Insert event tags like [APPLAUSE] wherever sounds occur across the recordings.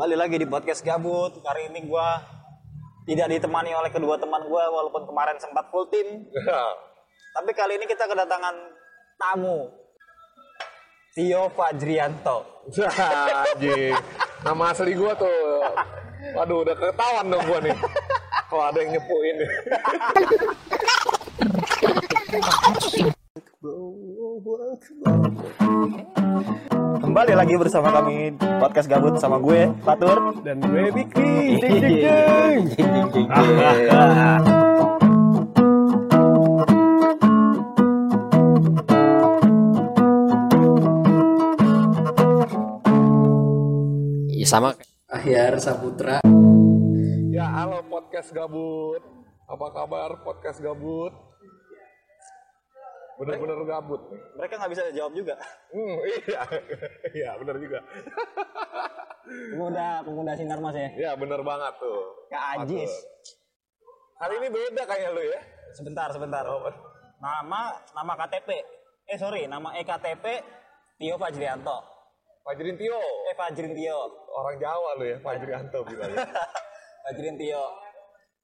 Balik lagi di podcast gabut. Kali ini gua tidak ditemani oleh kedua teman gua walaupun kemarin sempat full tim. [LAUGHS] Tapi kali ini kita kedatangan tamu. Tio Fajrianto. Anjing. Nama asli gua tuh. Waduh, udah ketahuan dong gua nih. Kalau ada yang nyepuin nih. [LAUGHS] Kembali lagi bersama kami di podcast gabut sama gue Fatur Dan gue Bikri. Ya sama Ahyar Saputra. Ya, halo podcast gabut. Apa kabar podcast gabut? Bener-bener gabut. Mereka nggak bisa jawab juga. Hmm, iya. [LAUGHS] Iya, bener juga. Pemuda pemuda sinar mas ya. Ya, bener banget tuh. Kak Ajis. Hari ini beda kayaknya lu ya. Sebentar sebentar. Nama nama KTP. Eh sorry nama ektp Tio Fajrianto. Fajrin Tio. Eh Fajrin Tio. Orang Jawa lu ya, Fajrianto bilangnya. [LAUGHS] Fajrin Tio.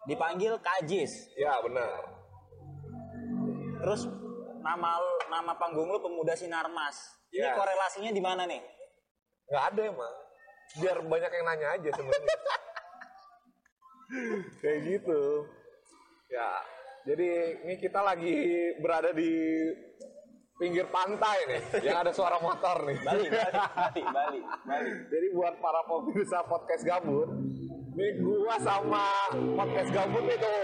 Dipanggil Kajis. ya, benar. Terus nama nama panggung lu Pemuda Sinarmas. Ini Yes. korelasinya di mana nih? Nggak ada emang. Biar banyak yang nanya aja sebenarnya. [LAUGHS] Kayak gitu. Ya, jadi ini kita lagi berada di pinggir pantai nih, yang ada suara motor nih. Bali, Bali, [LAUGHS] Bali, Bali. Jadi buat para pemirsa podcast gabut, nih gua sama podcast gabut itu,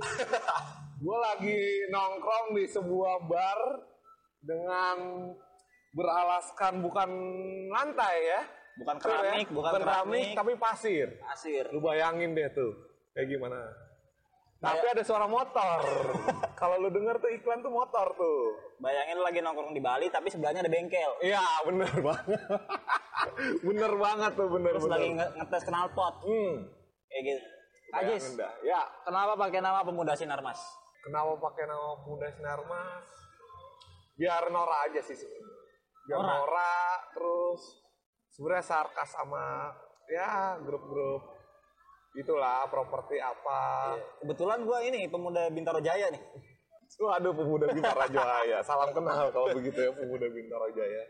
[LAUGHS] gua lagi nongkrong di sebuah bar dengan beralaskan bukan lantai ya, Bukan ya? keramik, bukan, keramik, tapi pasir. pasir. Lu bayangin deh tuh, kayak gimana. Tapi ada suara motor. [LAUGHS] Kalau lu denger tuh iklan tuh motor tuh. Bayangin lu lagi nongkrong di Bali tapi sebelahnya ada bengkel. Iya, bener banget. [LAUGHS] bener banget tuh, bener Terus bener. lagi nge- ngetes knalpot. Hmm. Kayak gitu. Dah. Ya, kenapa pakai nama Pemuda Sinarmas? Kenapa pakai nama Pemuda Sinar Mas? Biar Nora aja sih sebenarnya. Biar Nora? Nora, terus sebenarnya sarkas sama ya grup-grup itulah properti apa. Kebetulan gua ini pemuda Bintaro Jaya nih. Waduh pemuda Bintara Jaya. Salam kenal kalau begitu ya pemuda Bintara Jaya.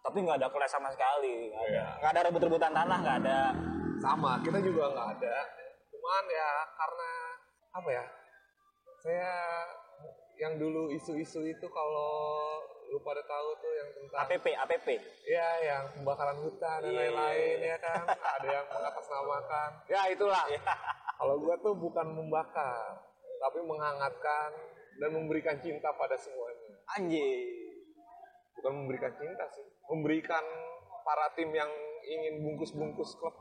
Tapi nggak ada kelas sama sekali. Nggak ada. Iya. Nggak ada rebut-rebutan tanah, nggak ada. Sama, kita juga nggak ada. Cuman ya karena apa ya? Saya yang dulu isu-isu itu kalau lu pada tahu tuh yang tentang APP, APP. ya yang pembakaran hutan dan Iya. lain-lain ya kan ada yang mengatasnamakan ya itulah kalau gua tuh bukan membakar tapi menghangatkan dan memberikan cinta pada semuanya Anjir. bukan memberikan cinta sih memberikan para tim yang ingin bungkus-bungkus klub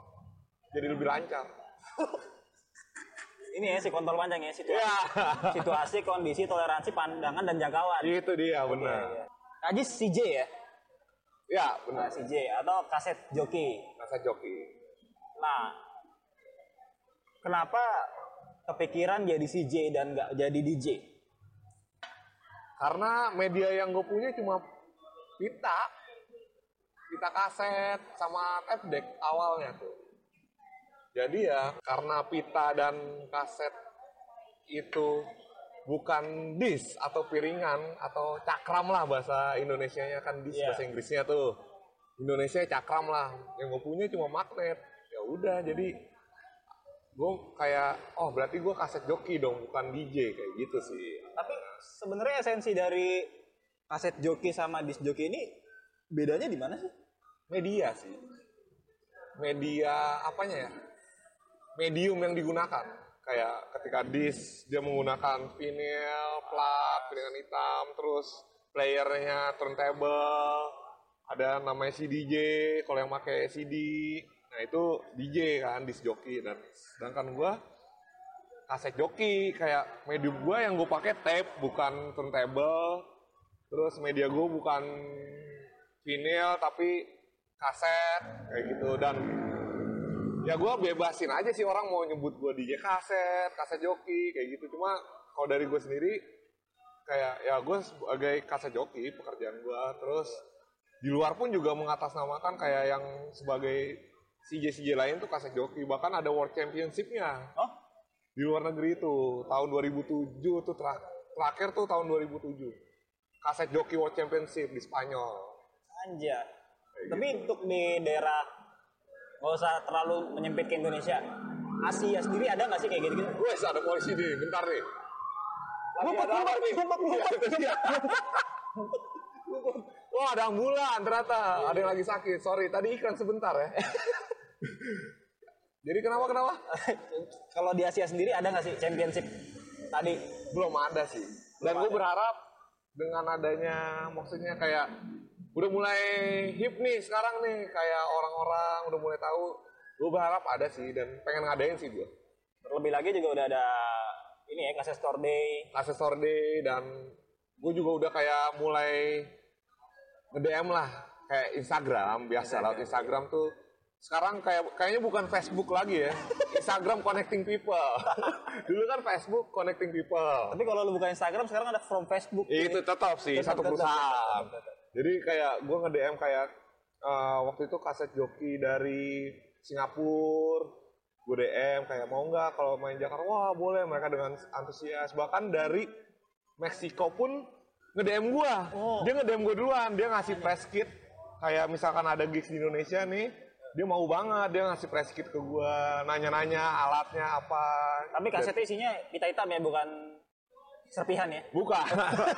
jadi lebih lancar [LAUGHS] Ini ya si kontol panjang ya situasi, ya [LAUGHS] situasi, kondisi, toleransi, pandangan dan jangkauan. itu dia benar Iya. Kajis CJ ya, ya nah, benar CJ atau kaset joki. rasa joki Nah, kenapa kepikiran jadi CJ dan nggak jadi DJ? karena media yang gue punya cuma pita pita kaset sama tape deck awalnya tuh jadi ya karena pita dan kaset itu bukan dis atau piringan atau cakram lah bahasa Indonesianya. Kan dis Iya. bahasa Inggrisnya tuh. Indonesia cakram lah. Yang gue punya cuma magnet. Ya udah jadi gue kayak oh berarti gue kaset joki dong bukan DJ kayak gitu sih. Tapi sebenarnya esensi dari kaset joki sama disc joki ini bedanya di mana sih? media sih. Media apanya ya medium yang digunakan. Kayak ketika disk dia menggunakan vinyl plat piringan hitam terus playernya turntable ada namanya CDJ kalau yang pakai CD nah itu DJ kan disc joki dan sedangkan gua kaset joki kayak medium gua yang gue pakai tape bukan turntable. Terus media gue bukan vinyl tapi kaset kayak gitu. Dan ya gue bebasin aja sih orang mau nyebut gue DJ kaset kaset joki kayak gitu. Cuma kalau dari gue sendiri kayak ya gue sebagai kaset joki pekerjaan gue terus di luar pun juga mengatasnamakan kayak yang sebagai CJ CJ lain tuh kaset joki. Bahkan ada World Championship-nya. Oh, di luar negeri itu tahun 2007 tuh terak- terakhir tuh tahun 2007 kaset joki World Championship di Spanyol. Anja. Tapi untuk di daerah nggak usah terlalu menyempit ke Indonesia. Asia sendiri ada nggak sih kayak gitu-gitu? Wes ada polisi nih bentar nih Lagi Ngumpet, ngumpet, ngumpet, ngumpet. Iya. Wah [LAUGHS] ada ambulan ternyata ada yang lagi sakit sorry tadi iklan sebentar ya [LAUGHS] jadi kenapa kenapa [LAUGHS] Kalau di Asia sendiri ada nggak sih championship tadi? belum ada sih dan gue berharap dengan adanya maksudnya kayak udah mulai hip nih sekarang nih kayak orang-orang udah mulai tahu gue berharap ada sih dan pengen ngadain sih gue Terlebih lagi juga udah ada ini ya Kaset Store Day. Asesor Day dan gue juga udah kayak mulai nge-DM lah kayak Instagram biasa lah Instagram tuh sekarang kayak kayaknya bukan Facebook lagi ya [LAUGHS] Instagram connecting people [LAUGHS] dulu kan Facebook connecting people Tapi kalau lu buka Instagram sekarang ada from Facebook. Itu tetap sih Tetap, satu tetap, perusahaan. tetap, tetap. Jadi kayak gue nge DM kayak eh, waktu itu kaset joki dari Singapura, gue DM kayak mau nggak kalau main Jakarta, wah boleh mereka dengan antusias. Bahkan dari Meksiko pun nge DM gue, Oh. dia nge DM gue duluan, dia ngasih press kit. Kayak misalkan ada gigs di Indonesia nih, dia mau banget dia ngasih press kit ke gue, nanya-nanya alatnya apa. Tapi kasetnya isinya pita hitam ya, bukan serpihan ya. Bukan.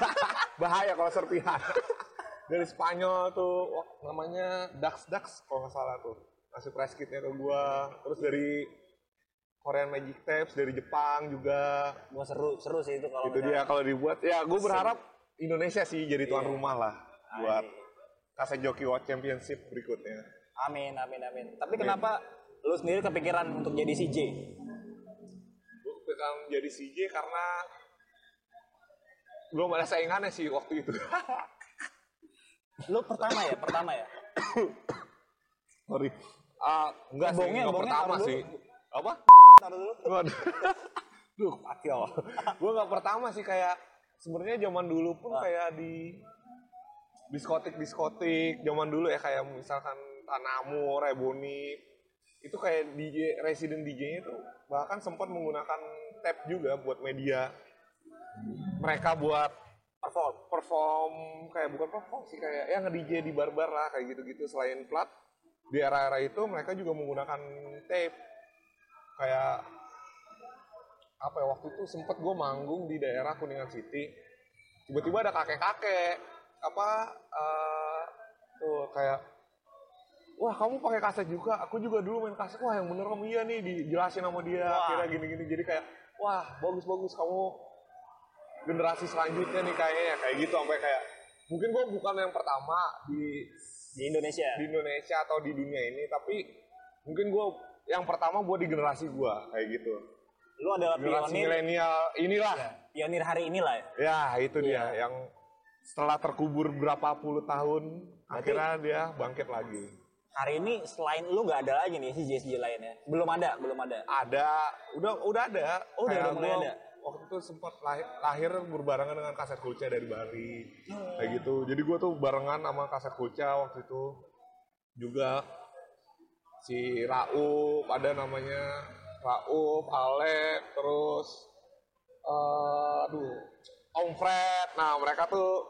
[LAUGHS] Bahaya kalau serpihan. [LAUGHS] Dari Spanyol tuh wah, namanya Dax Dax kalau nggak salah tuh. Ngasih press kitnya ke gua. Terus dari Korean Magic Tapes dari Jepang juga. Gua seru seru sih itu kalau Itu dia kalau dibuat ya gue berharap Indonesia sih jadi tuan rumah lah buat kaset Joki World Championship berikutnya. Amin amin amin. Tapi kenapa lu sendiri kepikiran untuk jadi CJ? Gue kepikiran jadi CJ karena belum ada saingannya sih waktu itu. [LAUGHS] Lu pertama ya, pertama ya. Sorry. Ah, enggak sih, Bongnya- enggak pertama taruh dulu. sih. Apa? Taruh dulu. Waduh. [LAUGHS] Duh, gue nggak pertama sih kayak sebenarnya zaman dulu pun Ah. kayak di diskotik diskotik zaman dulu ya kayak misalkan Tanamo, Reboni itu kayak DJ resident DJ-nya tuh bahkan sempat menggunakan tape juga buat media mereka buat perform perform kayak bukan perform sih kayak ya nge-DJ di bar-bar lah kayak gitu-gitu. Selain plat di era-era itu mereka juga menggunakan tape. Kayak apa ya waktu itu sempet gue manggung di daerah Kuningan City. Tiba-tiba ada kakek-kakek apa eh, tuh kayak wah kamu pakai kaset juga? Aku juga dulu main kaset. Wah yang bener kamu iya nih dijelasin sama dia. Wah. akhirnya gini-gini. Jadi kayak wah bagus-bagus kamu generasi selanjutnya nih kayaknya kayak gitu sampai kayak mungkin gue bukan yang pertama di Di Indonesia. di Indonesia atau di dunia ini tapi mungkin gue yang pertama buat di generasi gue kayak gitu Lu adalah generasi pionir milenial inilah pionir hari inilah ya. ya itu Iya. dia yang setelah terkubur berapa puluh tahun akhirnya dia bangkit lagi Hari ini selain lu nggak ada lagi nih CJ CJ lainnya. Belum ada, belum ada. ada udah udah ada Oh, udah- udah mulai ada? Waktu itu sempat lahir, lahir berbarengan dengan kaset kulca dari Bali. Kayak gitu. Jadi gue tuh barengan sama kaset kulca waktu itu. Juga si Rauf ada namanya Rauf Alek terus eh, aduh Om Fred. Nah mereka tuh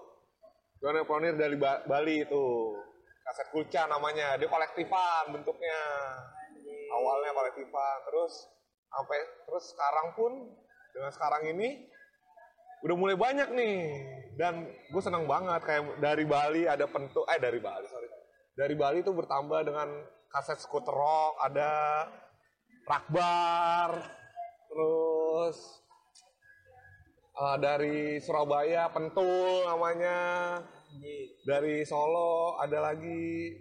pionir-pionir dari Ba- Bali itu. Kaset kulca namanya. Dia kolektifan bentuknya. Awalnya kolektifan. Terus sampai terus sekarang pun dengan sekarang ini udah mulai banyak nih. Dan gue senang banget kayak dari Bali ada pentu eh dari Bali sorry. Dari Bali tuh bertambah dengan kaset skuter rock ada rakbar terus eh, dari Surabaya pentul namanya. Dari Solo ada lagi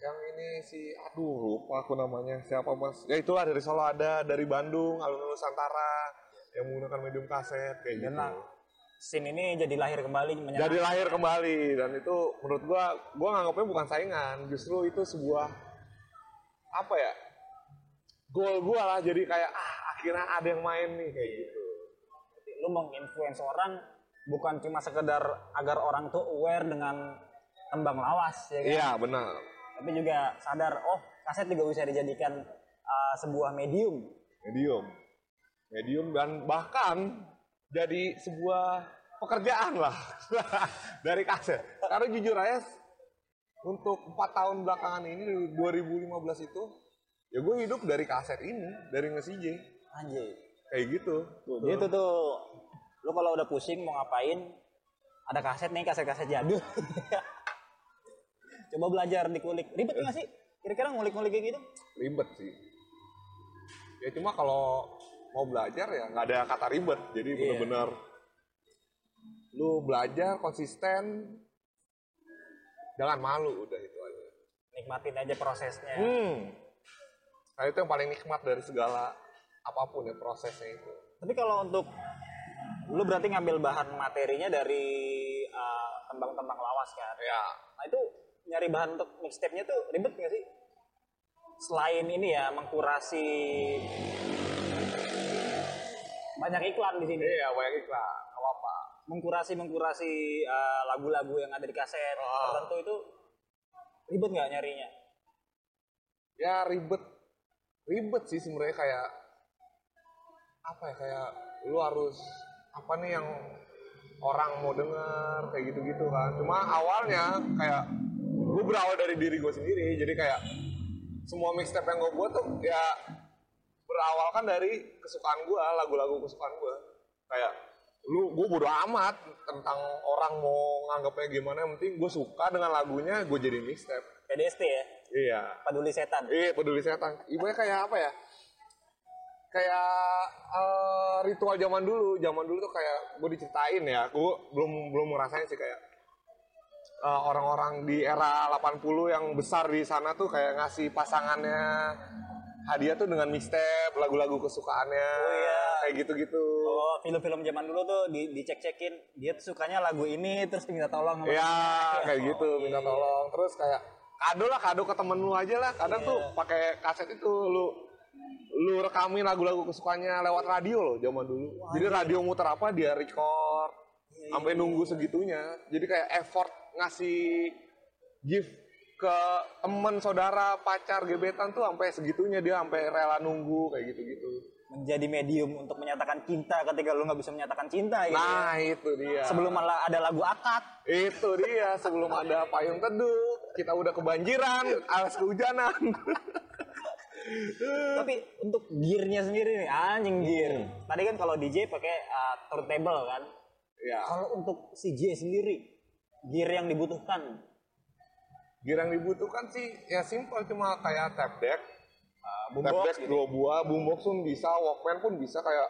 yang ini si aduh lupa aku namanya. Siapa mas? Ya itulah dari Solo ada dari Bandung alun Nusantara yang menggunakan medium kaset kayak gitu Dan scene ini jadi lahir kembali menyenangkan. jadi lahir kembali dan itu menurut gua gua nganggapnya bukan saingan justru itu sebuah apa ya goal gua lah jadi kayak ah akhirnya ada yang main nih kayak gitu lu menginfluence orang bukan cuma sekedar agar orang tuh aware dengan tembang lawas ya kan? iya benar Tapi juga sadar oh kaset juga bisa dijadikan uh, sebuah medium. Medium. Medium dan bahkan jadi sebuah pekerjaan lah [LAUGHS] dari kaset. Karena jujur aja untuk empat tahun belakangan ini 2015 itu ya gue hidup dari kaset ini dari nge-CJ Anjir. kayak gitu Tuh, gitu tuh. Lu kalau udah pusing mau ngapain, ada kaset nih, kaset-kaset jadul. [LAUGHS] Coba belajar dikulik. Ribet nggak sih? Kira-kira ngulik-ngulik kayak gitu? ribet sih ya cuma kalau mau belajar ya nggak ada kata ribet jadi Iya. bener-bener lu belajar konsisten jangan malu udah itu aja Nikmatin aja prosesnya. hmm nah itu yang paling nikmat dari segala apa pun ya prosesnya itu Tapi kalau untuk lu berarti ngambil bahan materinya dari uh, tembang-tembang lawas kan? ya Nah itu nyari bahan untuk mixtape-nya tuh ribet nggak sih? Selain ini ya mengkurasi banyak iklan di sini. iya banyak iklan nggak apa-apa Mengkurasi mengkurasi uh, lagu-lagu yang ada di kaset Ah. tertentu itu ribet nggak nyarinya? ya ribet ribet sih sebenarnya kayak apa ya kayak lu harus apa nih yang orang mau denger kayak gitu-gitu kan cuma awalnya kayak gue berawal dari diri gue sendiri jadi kayak semua mixtape yang gue buat tuh ya berawal kan dari kesukaan gue lagu-lagu kesukaan gue kayak lu gue bodo amat tentang orang mau nganggapnya gimana yang penting gue suka dengan lagunya gue jadi mixtape PDST ya, iya peduli setan. Iya peduli setan. Ibunya kayak apa ya? Kayak eh, ritual zaman dulu. Zaman dulu tuh kayak gue diceritain ya. Gue belum belum ngerasain sih kayak eh, orang-orang di era 80 yang besar di sana tuh kayak ngasih pasangannya hadiah tuh dengan mixtape, lagu-lagu kesukaannya. Oh, iya. Kayak gitu-gitu. Oh, film-film zaman dulu tuh di dicek-cekin, dia tuh sukanya lagu ini terus minta tolong Ya kayak gitu Oh, minta iya. tolong. Terus kayak kado lah kado ke temen lu aja lah. Kadang tuh pakai kaset itu lu lu rekamin lagu-lagu kesukaannya lewat radio loh zaman dulu. Jadi radio muter apa dia record sampai nunggu segitunya. Jadi kayak effort ngasih gift ke temen saudara pacar gebetan tuh sampai segitunya dia sampai rela nunggu kayak gitu-gitu. menjadi medium untuk menyatakan cinta ketika lu nggak bisa menyatakan cinta gitu. ya. Nah itu dia. Sebelum malah ada lagu akad. Itu dia sebelum ada payung teduh, kita udah kebanjiran, alas kehujanan. [LAUGHS] Tapi untuk gearnya sendiri nih, anjing gear. Hmm. Tadi kan kalau DJ pakai uh, turntable kan. ya, Kalau untuk si J sendiri, gear yang dibutuhkan gear yang dibutuhkan sih ya simpel cuma kayak tap deck, uh, tap boombox deck gitu. dua buah, boombox pun bisa, walkman pun bisa kayak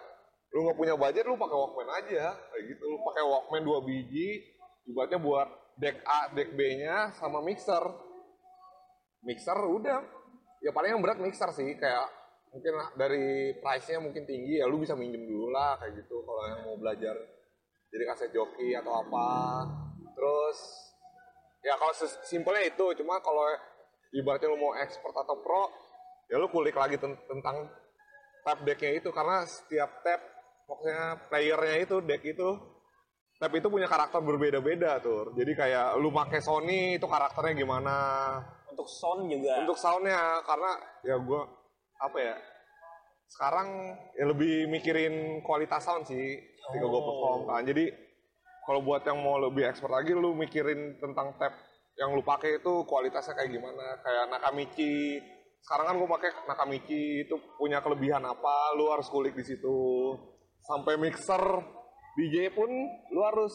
lu nggak punya budget lu pakai walkman aja. Kayak gitu lu pakai walkman dua biji ibaratnya buat deck A deck B nya sama mixer. Mixer udah. Ya paling yang berat mixer sih kayak mungkin dari price nya mungkin tinggi ya lu bisa minjem dulu lah kayak gitu. Kalau yang mau belajar jadi kaset joki atau apa. Terus ya kalau simpelnya itu. Cuma kalau ibaratnya lu mau expert atau pro ya lu kulik lagi ten- tentang tab decknya itu. Karena setiap tab maksudnya playernya itu deck itu tab itu punya karakter berbeda-beda tuh jadi kayak lu pakai Sony itu karakternya gimana? Untuk sound juga. untuk soundnya karena ya gua apa ya sekarang ya lebih mikirin kualitas sound sih ketika gue Oh. perform kan. Jadi kalau buat yang mau lebih expert lagi lu mikirin tentang tab yang lu pakai itu kualitasnya kayak gimana? Kayak Nakamichi. Sekarang kan gue pakai Nakamichi itu punya kelebihan apa? Lu harus kulik di situ. Sampai mixer DJ pun lu harus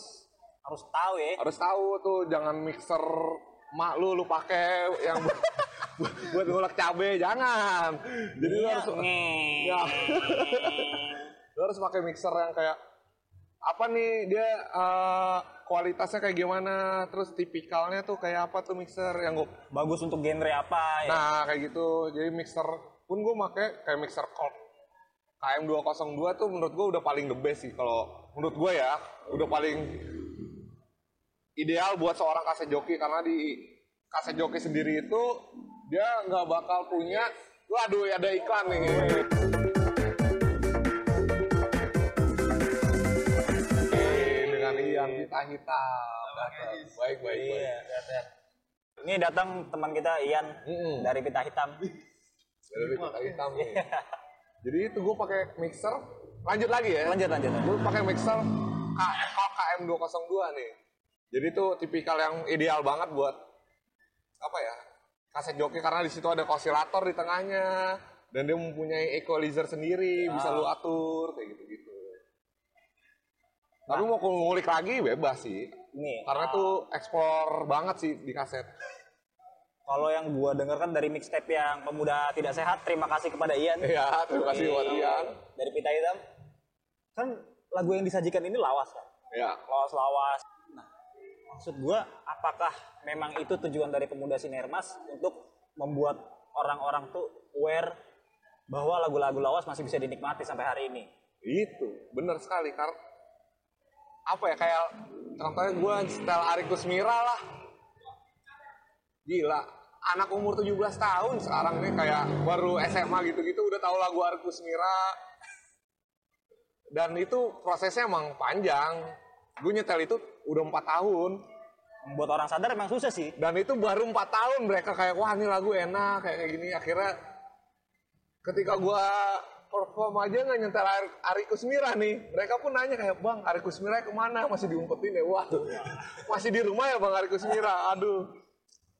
harus tahu ya. harus tahu tuh jangan mixer mak lu lu pakai yang buat, [LAUGHS] buat ngulek cabe jangan. Jadi lu Iya, harus ya [LAUGHS] lu harus pakai mixer yang kayak apa nih dia eh, kualitasnya kayak gimana? Terus tipikalnya tuh kayak apa tuh mixer yang gua Bagus untuk genre apa ya? nah kayak gitu. Jadi mixer pun gue pakai kayak mixer Korg KM 202 tuh menurut gue udah paling the best sih. Kalau menurut gue ya udah paling ideal buat seorang kaset joki. Karena di kaset joki sendiri itu dia nggak bakal punya waduh ada iklan nih Oke, dengan Ian hitam hitam baik baik baik Iya, lihat, lihat. Ini datang teman kita Ian Mm-mm. dari Pita Hitam. Dari pita hitam nih. Jadi itu gue pakai mixer. Lanjut lagi ya. Lanjut lanjut. Gue pakai mixer KM 202 nih. Jadi itu tipikal yang ideal banget buat apa ya? Kaset joki karena di situ ada osilator di tengahnya dan dia mempunyai equalizer sendiri, bisa lu atur kayak gitu-gitu. Tapi mau ngulik lagi bebas sih. Nih, Karena tuh explore banget sih di kaset. kalau yang gua denger kan dari mixtape yang pemuda tidak sehat, terima kasih kepada Ian Iya, terima kasih buat Ian. dari Pita Hitam. Kan lagu yang disajikan ini lawas kan? Ya, Lawas-lawas. Nah, maksud gua apakah memang itu tujuan dari pemuda Sinermas untuk membuat orang-orang tuh aware bahwa lagu-lagu lawas masih bisa dinikmati sampai hari ini? itu bener sekali karena apa ya kayak contohnya gue setel Ari Kusmira lah. Gila anak umur 17 tahun sekarang nih kayak baru SMA gitu-gitu udah tahu lagu Ari Kusmira. Dan itu prosesnya emang panjang. Gue nyetel itu udah empat tahun. Membuat orang sadar emang susah sih. dan itu baru empat tahun mereka kayak wah ini lagu enak kayak kayak gini. Akhirnya ketika gua perform aja nggak nyetel Ari, Ari Kusmira nih mereka pun nanya kayak bang Ari Kusmira ke mana masih diumpetin ya wah masih di rumah ya bang Ari Kusmira aduh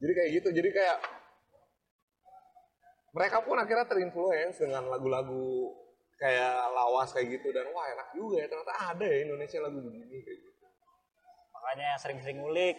jadi kayak gitu jadi kayak mereka pun akhirnya terinfluence dengan lagu-lagu kayak lawas kayak gitu dan wah enak juga ya ternyata ada ya Indonesia lagu begini kayak gitu Makanya sering-sering ngulik.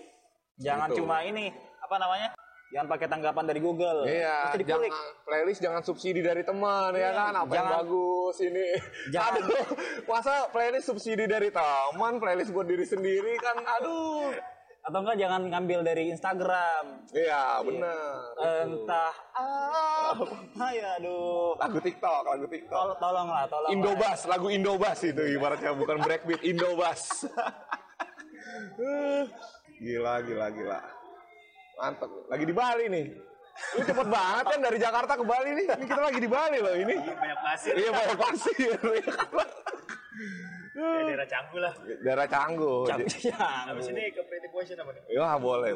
Jangan Betul. cuma ini, apa namanya? Jangan pakai tanggapan dari Google. Iya, Mesti dikulik. jangan playlist jangan subsidi dari teman ya kan apa yang jangan- bagus ini. Jangan- Aduh, masa playlist subsidi dari teman, playlist buat diri sendiri kan aduh. Atau enggak jangan ngambil dari Instagram. Iya, benar. Entah apa ya aduh. Lagu TikTok, lagu TikTok. Tol tolonglah, tolong. Indobas, lagu Indobas itu ibaratnya bukan breakbeat, Indobas. [LAUGHS] gila, gila, gila. Mantap. Lagi di Bali nih. Ini cepet banget kan dari Jakarta ke Bali nih. Ini kita lagi di Bali loh ini. banyak pasir Iya banyak pasir. [LAUGHS] ya, daerah Canggu lah Daerah Canggu. [LAUGHS] habis ini ke Pretty Poison apa nih Ya boleh.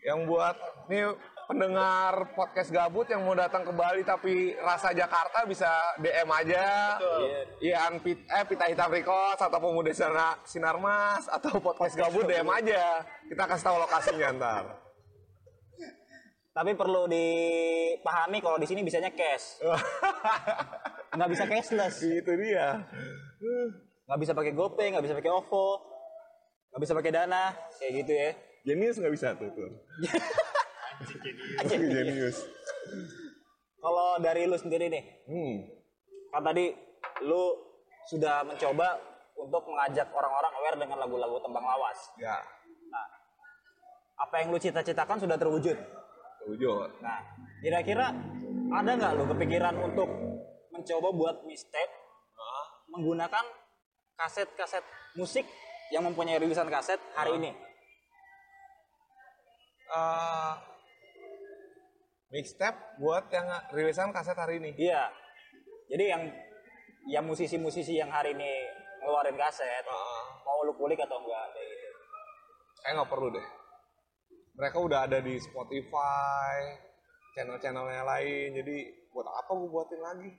Yang buat nih pendengar podcast gabut yang mau datang ke Bali tapi rasa Jakarta bisa DM aja. Ian Pit eh Pita Hitam Records atau Pemuda Sinar, Sinarmas atau podcast gabut DM aja. Kita kasih tahu lokasinya ntar. Tapi perlu dipahami kalau di sini bisanya cash. [LAUGHS] Nggak bisa cashless. Itu dia. Nggak bisa pakai GoPay, nggak bisa pakai OVO. Nggak bisa pakai Dana. Kayak gitu ya. Genius nggak bisa tuh tuh. [LAUGHS] Genius. Kalau dari lu sendiri nih, Hmm. kan tadi lu sudah mencoba untuk mengajak orang-orang aware dengan lagu-lagu tembang lawas. Ya. Nah, apa yang lu cita-citakan sudah terwujud. Wujud. Nah, kira-kira ada nggak lu kepikiran untuk mencoba buat mixtape menggunakan kaset-kaset musik yang mempunyai rilisan kaset hari ini? Eh, mixtape buat yang rilisan kaset hari ini. Iya. Jadi yang yang musisi-musisi yang hari ini ngeluarin kaset, Heeh. mau lu kulik atau enggak kayak gitu. Kayak nggak perlu deh. Mereka udah ada di Spotify, channel-channelnya lain. Jadi buat apa gue buatin lagi?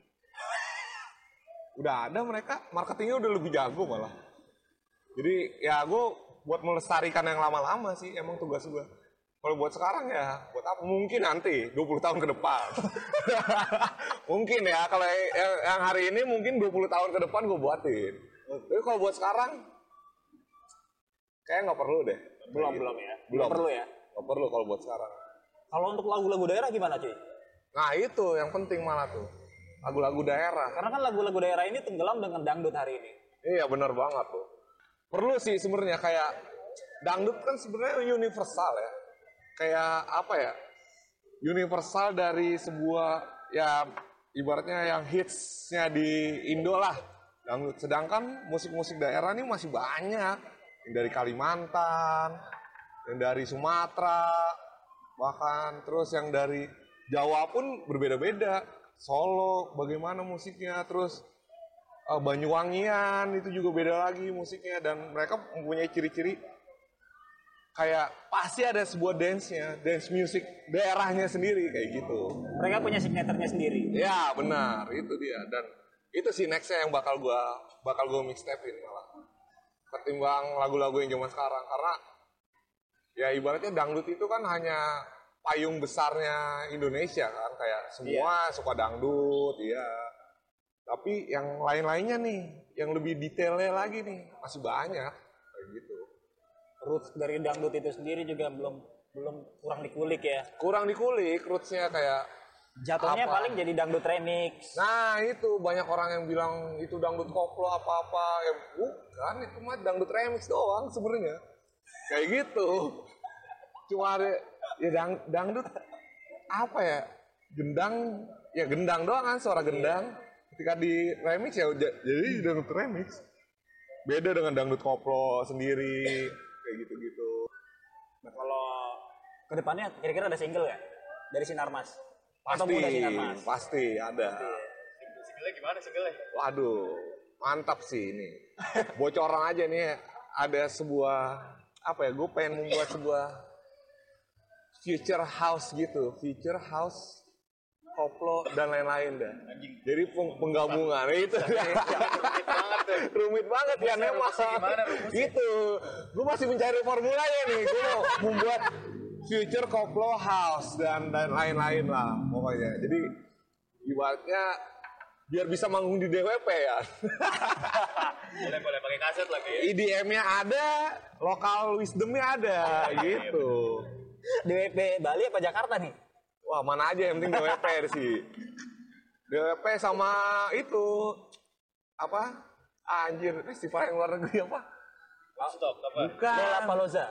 Udah ada mereka, marketingnya udah lebih jago malah. Jadi ya gue buat melestarikan yang lama-lama sih emang tugas gue. Kalau buat sekarang ya, buat apa? Mungkin nanti, 20 tahun ke depan. [LAUGHS] mungkin ya, kalau yang, yang hari ini mungkin 20 tahun ke depan gue buatin. Tapi kalau buat sekarang, kayak nggak perlu deh. Belum belum ya. Belum. perlu ya. Nggak perlu kalau buat sekarang. Kalau untuk lagu-lagu daerah gimana cuy? Nah itu yang penting malah tuh. Lagu-lagu daerah. Karena kan lagu-lagu daerah ini tenggelam dengan dangdut hari ini. Iya benar banget tuh. Perlu sih sebenarnya kayak dangdut kan sebenarnya universal ya. Kayak apa ya? Universal dari sebuah ya ibaratnya yang hitsnya di Indo lah. Dangdut. Sedangkan musik-musik daerah ini masih banyak. Yang dari Kalimantan, yang dari Sumatera, bahkan. Terus yang dari Jawa pun berbeda-beda. Solo, bagaimana musiknya, terus uh, Banyuwangian itu juga beda lagi musiknya. Dan mereka mempunyai ciri-ciri kayak pasti ada sebuah dance-nya, dance music daerahnya sendiri kayak gitu. Mereka punya signaturnya sendiri. Ya benar, itu dia. Dan itu sih nextnya yang bakal gua bakal gua mixtapein malah. Ketimbang lagu-lagu yang zaman sekarang. Karena ya ibaratnya dangdut itu kan hanya payung besarnya Indonesia kan kayak semua suka dangdut ya tapi yang lain-lainnya nih yang lebih detailnya lagi nih masih banyak kayak gitu Roots dari dangdut itu sendiri juga belum belum kurang dikulik ya. kurang dikulik rootsnya kayak Jatuhnya Apa? paling jadi dangdut remix. Nah itu banyak orang yang bilang itu dangdut koplo apa-apa ya bukan itu mah dangdut remix doang sebenarnya kayak gitu. Cuma ada ya dang, dangdut apa ya gendang ya gendang doang kan suara gendang. Ketika di remix ya udah jadi dangdut remix. Beda dengan dangdut koplo sendiri kayak gitu-gitu. Nah, kalau ke depannya kira-kira ada single ya dari Sinarmas? Atau pasti muda Sinarmas? pasti ada. Single gimana single Waduh, mantap sih ini. Bocoran aja nih, ada sebuah apa ya? Gue pengen membuat sebuah future house gitu, future house koplo dan lain-lain dah. Jadi peng- penggabungan itu rumit banget ya memang. Gitu. Gue masih mencari formulanya nih. Gue mau membuat future koplo house dan dan lain-lain lah pokoknya. Jadi ibaratnya biar bisa manggung di DWP ya. Boleh boleh pakai kaset lagi ya. IDM-nya ada, lokal wisdomnya ada, gitu. DWP Bali apa Jakarta nih? Wah mana aja yang penting DWP sih. DWP sama itu apa? Anjir, festival yang luar negeri apa? Stop apa? Bukan. Lollapalooza.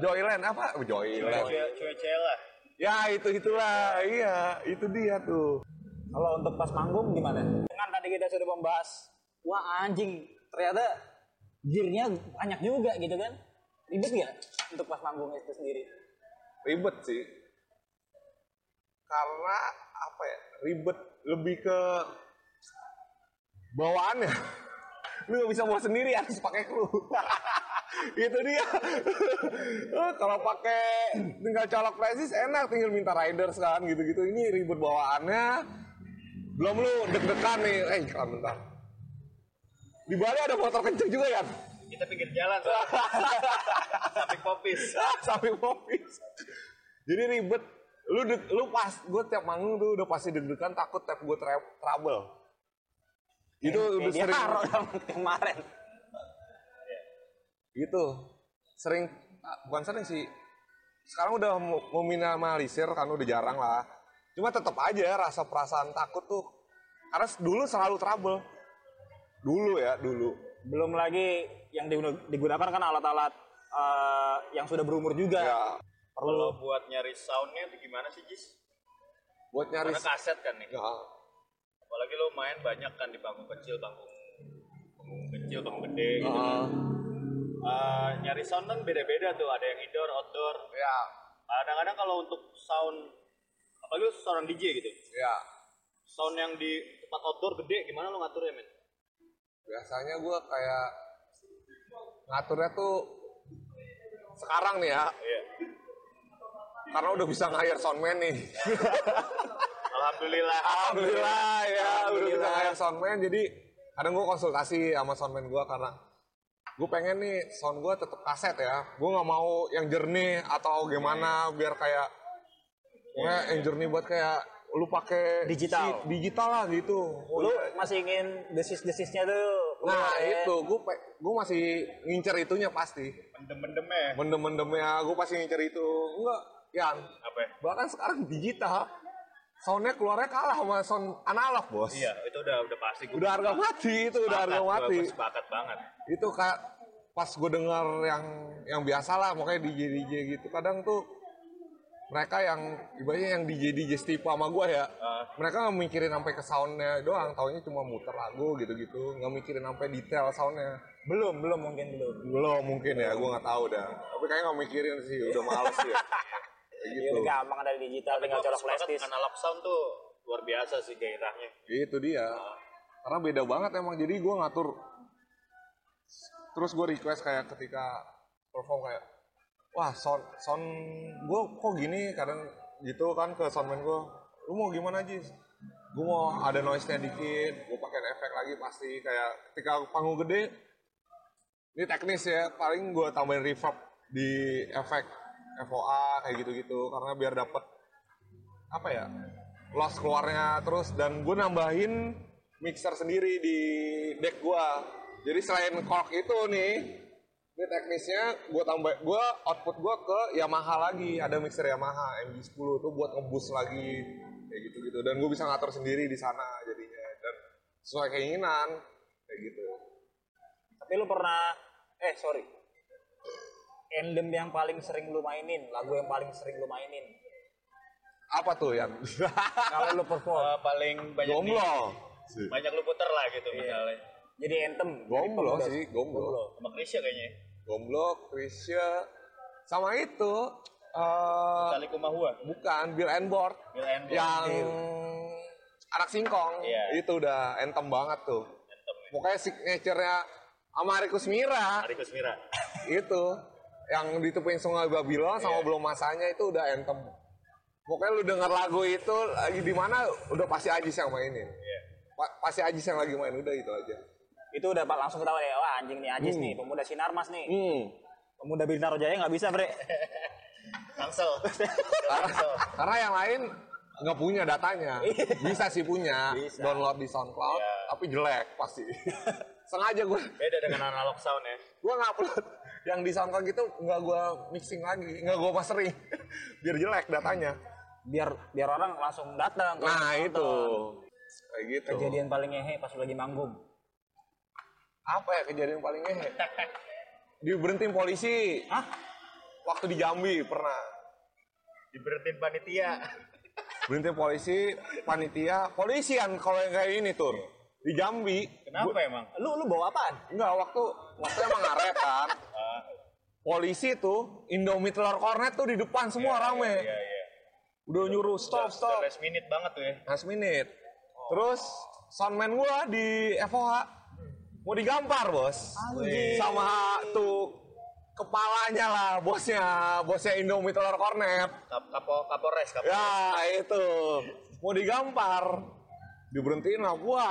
Joyland apa? Oh, Joyland. Lah. Ya itu itulah, iya itu dia tuh. Kalau untuk pas manggung gimana? Dengan tadi kita sudah membahas, wah anjing, ternyata gearnya banyak juga gitu kan? Ribet nggak untuk pas manggung itu sendiri? Ribet sih. Karena apa ya? Ribet lebih ke bawaannya. [LAUGHS] Lu gak bisa bawa sendiri harus pakai kru. [LAUGHS] itu dia. [LAUGHS] Kalau pakai tinggal colok presis enak tinggal minta riders kan gitu-gitu. Ini ribet bawaannya. Belum lu deg-degan nih. Eh, iklan bentar. Di Bali ada motor kenceng juga ya? Kita pinggir jalan. [LAUGHS] Samping popis. sampai popis. Jadi ribet. Lu deg, lu pas gue tiap manggung tuh udah pasti deg-degan takut tap gue tra- trouble. Itu udah Kayak dia sering kemarin. gitu. Sering bukan sering sih. Sekarang udah mau- meminimalisir kan udah jarang lah. Cuma tetap aja rasa perasaan takut tuh karena dulu selalu trouble. Dulu ya, dulu. Belum lagi yang digun- digunakan kan alat-alat eh, yang sudah berumur juga. Ya, Kalau buat nyari soundnya itu gimana sih Jis? buat nyari Karena kaset kan nih. ya, Apalagi lo main banyak kan di panggung kecil, panggung panggung kecil, panggung gede gitu. ah, Eh, nyari sound kan beda-beda tuh, ada yang indoor, outdoor. ya, Kadang-kadang kalau untuk sound, apalagi lu seorang DJ gitu, ya. sound yang di tempat outdoor gede, gimana lo ngaturnya men? biasanya gue kayak ngaturnya tuh sekarang nih ya Iya. karena udah bisa ngayar soundman nih [LAUGHS] Alhamdulillah. alhamdulillah ya udah bisa ngayar soundman jadi kadang gue konsultasi sama soundman gue karena gue pengen nih sound gue tetap kaset ya gue nggak mau yang jernih atau gimana biar kayak Pokoknya yang jernih buat kayak lu pakai Digital. sheet digital lah gitu Lu masih ingin desis-desisnya tuh. nah ya. itu gue gue masih ngincer itunya pasti Mendem-mendemnya. mendem-mendemnya gue pasti ngincer itu enggak Yan Apa ya? bahkan sekarang digital soundnya keluarnya kalah sama sound analog bos Iya, itu udah udah pasti. Gua udah harga mati itu udah harga mati sepakat banget. itu kayak pas gue dengar yang yang biasa lah makanya DJ DJ gitu kadang tuh mereka yang ibaratnya yang DJ DJ setipe sama gue ya Ah. mereka nggak mikirin sampai ke soundnya doang taunya cuma muter lagu gitu gitu nggak mikirin sampai detail soundnya Belum, belum mungkin belum. belum mungkin ya gue nggak tahu dah tapi kayaknya nggak mikirin sih udah males sih ya. [LAUGHS] Iya, gitu udah gampang ada di digital, tinggal Gua colok flash analog sound tuh luar biasa sih gairahnya. itu dia karena beda banget emang jadi gue ngatur terus gue request kayak ketika perform kayak wah sound sound gue kok gini kadang gitu kan ke soundman gue lu mau gimana aja gue mau ada noise nya dikit gue pakai efek lagi pasti kayak ketika panggung gede ini teknis ya paling gue tambahin reverb di efek FOA kayak gitu-gitu karena biar dapet apa ya loss keluarnya terus dan gue nambahin mixer sendiri di deck gue jadi selain cork itu nih ini teknisnya gue tambah gue output gue ke Yamaha lagi ada mixer Yamaha MG10 tuh buat ngebus lagi kayak gitu gitu dan gue bisa ngatur sendiri di sana jadinya dan sesuai keinginan kayak gitu Tapi lu pernah eh sorry. Endem yang paling sering lu mainin, lagu yang paling sering lu mainin. apa tuh yang [LAUGHS] Kalau lu perform. Eh, paling banyak di, gomblo banyak lu puter lah gitu misalnya. Jadi anthem. gomblo sih gomblo Sama Krisya kayaknya. Gomblo Krisya sama itu eh Kumahua. bukan Bill and Board Bill and Board. yang anak singkong Iya. itu udah entem banget tuh Anthem ya. pokoknya signature-nya Amarikus Mira Arikus Mira. [LAUGHS] itu yang ditepuin sungai Babylon sama Iya. belum masanya itu udah entem pokoknya lu denger lagu itu lagi di mana udah pasti Ajis yang mainin Iya. Pa- pasti Ajis yang lagi main udah itu aja Itu udah Pak langsung ketawa ya, wah anjing nih Ajis nih, pemuda Sinarmas nih. hmm. Pemuda Bintaro Jaya nggak bisa, Bre. [LAUGHS] Tangsel. karena, karena yang lain nggak punya datanya [LAUGHS] bisa sih punya Bisa. download di SoundCloud Iya. tapi jelek pasti [LAUGHS] sengaja gue Beda dengan analog sound ya. gue ngupload yang di SoundCloud gitu nggak gue mixing lagi nggak gue mastering biar jelek datanya Biar biar orang langsung datang. nah itu kayak gitu Kejadian paling ngehe pas lagi manggung. Apa ya kejadian paling ngehe [LAUGHS] diberhentiin polisi Hah? waktu di Jambi pernah Diberhentiin panitia. berhenti polisi panitia polisian kalau yang kayak ini tuh di Jambi Kenapa emang? Lu lu bawa apaan? Enggak, waktu waktu emang ngaret kan. Ah, Polisi tuh Indomie telur kornet tuh di depan semua rame. Iya, iya. Udah nyuruh stop Udah stop. last minute banget tuh ya. Last minute. Terus soundman gua di FOH mau digampar, Bos. Sama tuh kepalanya lah, bosnya, bosnya Indomie telur kornet. Kap kapo kapolres kapolres. Ya, itu. Mau digampar. Diberhentiin lah gua.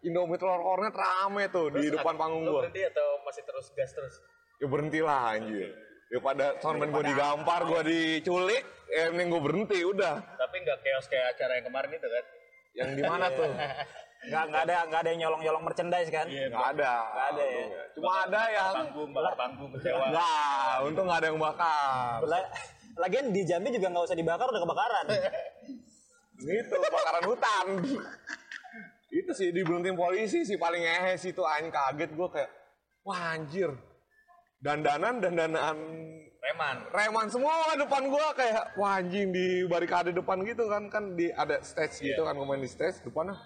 Indomie telur kornet rame tuh di depan panggung gua. berhenti atau masih terus gas terus? ya berhentilah anjir ya pada soundman gue digampar gue diculik ya mending gue berhenti udah Tapi nggak chaos kayak acara yang kemarin itu kan? yang di mana tuh [LAUGHS] Nggak nggak ada nggak ada yang nyolong-nyolong merchandise kan? Iya, nggak ada Nggak ada ya? cuma ada yang Panggung, bakar panggung, kecewa. nggak untung nggak ada yang bakar La- Lagian di Jambi juga nggak usah dibakar udah kebakaran. [LAUGHS] gitu bakaran hutan itu sih diberhentiin polisi sih paling ngehe sih itu anjing kaget gue kayak wah anjir dandanan dandanan Preman. reman semua depan gua kayak wah anjing di barikade depan gitu kan kan di ada stage gitu kan ngomongin di stage depannya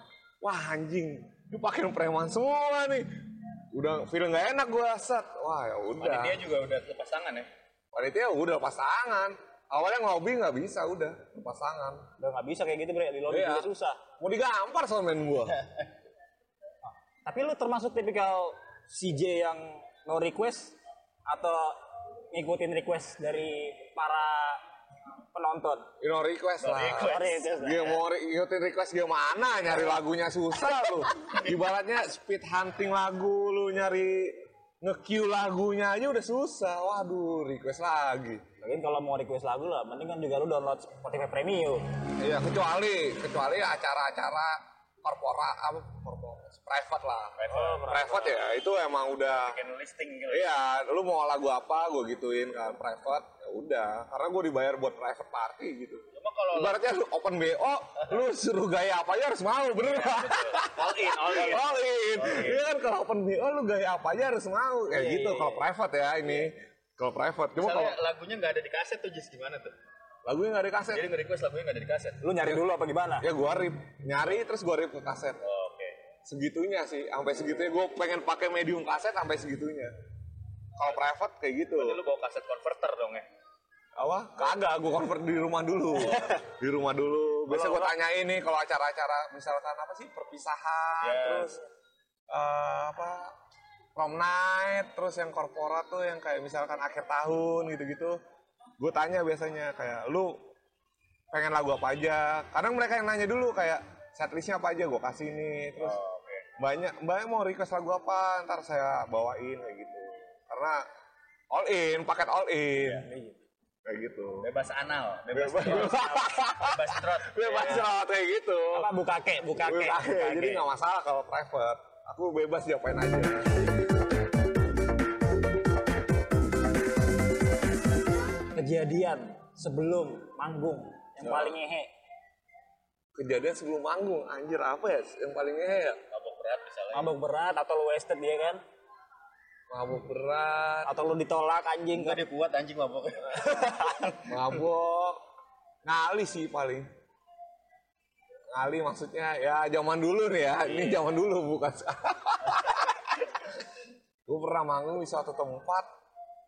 wah anjing. Lu pakai preman semua nih. Udah feel nggak enak gua set. Wah ya udah. Panitia juga udah lepas tangan ya. panitia udah lepas tangan awalnya ngopi nggak bisa udah. Lepas tangan Udah nggak bisa kayak gitu bre, di lobby Iya. juga susah. mau digampar soalnya gua. [LAUGHS] Tapi lu termasuk tipikal CJ yang no request atau ngikutin request dari para penonton? you know request lah request. Dia mau ngikutin request gimana nyari lagunya susah lu. Ibaratnya speed hunting lagu lu nyari nge-queue lagunya aja udah susah. Waduh, request lagi. Lagian kalau mau request lagu lah, mending kan juga lu download Spotify Premium. Iya, kecuali kecuali acara-acara korporat apa korporat private lah. Oh, Private ya, itu emang udah Bikin listing gitu. Iya, lu mau lagu apa gue gituin kan private ya udah karena gue dibayar buat private party gitu. Cuma kalau Ibaratnya lu open BO, lu suruh gaya apa aja harus mau, bener nggak? all in, [LAUGHS] all in. All in. Iya kan kalau open BO lu gaya apa aja harus mau. Kayak Iya, gitu iya, kalau private ya ini. Kalau private. Cuma kalau lagunya nggak ada di kaset tuh Jis gimana tuh? lagunya nggak ada kaset. Jadi nge-request lagunya nggak ada di kaset. Lu nyari dulu apa gimana? Ya gua rip. Nyari terus gua rip ke kaset. Oh. Segitunya sih. Sampai segitunya gua pengen pakai medium kaset sampai segitunya. Kalau private kayak gitu. Berarti lu bawa kaset converter dong ya? Apa? Kagak, gua convert di rumah dulu. [LAUGHS] di rumah dulu. Biasa gua tanyain nih kalau acara-acara misalkan apa sih perpisahan, Ya. terus eh, apa prom night, terus yang korporat tuh yang kayak misalkan akhir tahun gitu-gitu. gue tanya biasanya kayak lu pengen lagu apa aja kadang mereka yang nanya dulu kayak setlistnya apa aja gue kasih nih terus banyak banyak mau request lagu apa ntar saya bawain kayak gitu. Karena all in paket all in. Kayak gitu. Bebas anal bebas bebas. bebas trot. [LAUGHS] Bebas banget kayak gitu. Apa buka kek, buka kek. Jadi nggak masalah kalau private. Aku bebas diapain aja. Kejadian sebelum manggung yang paling ngehe. kejadian sebelum manggung anjir apa ya? Yang paling ngehe ya berat misalnya. Mabok berat atau lu wasted dia kan? mabuk berat. Atau lu ditolak anjing enggak kan? dia kuat anjing mabok [LAUGHS] mabok ngali sih paling. Ngali maksudnya ya zaman dulu nih ya. Ini zaman dulu bukan [LAUGHS] gue pernah manggung di suatu tempat.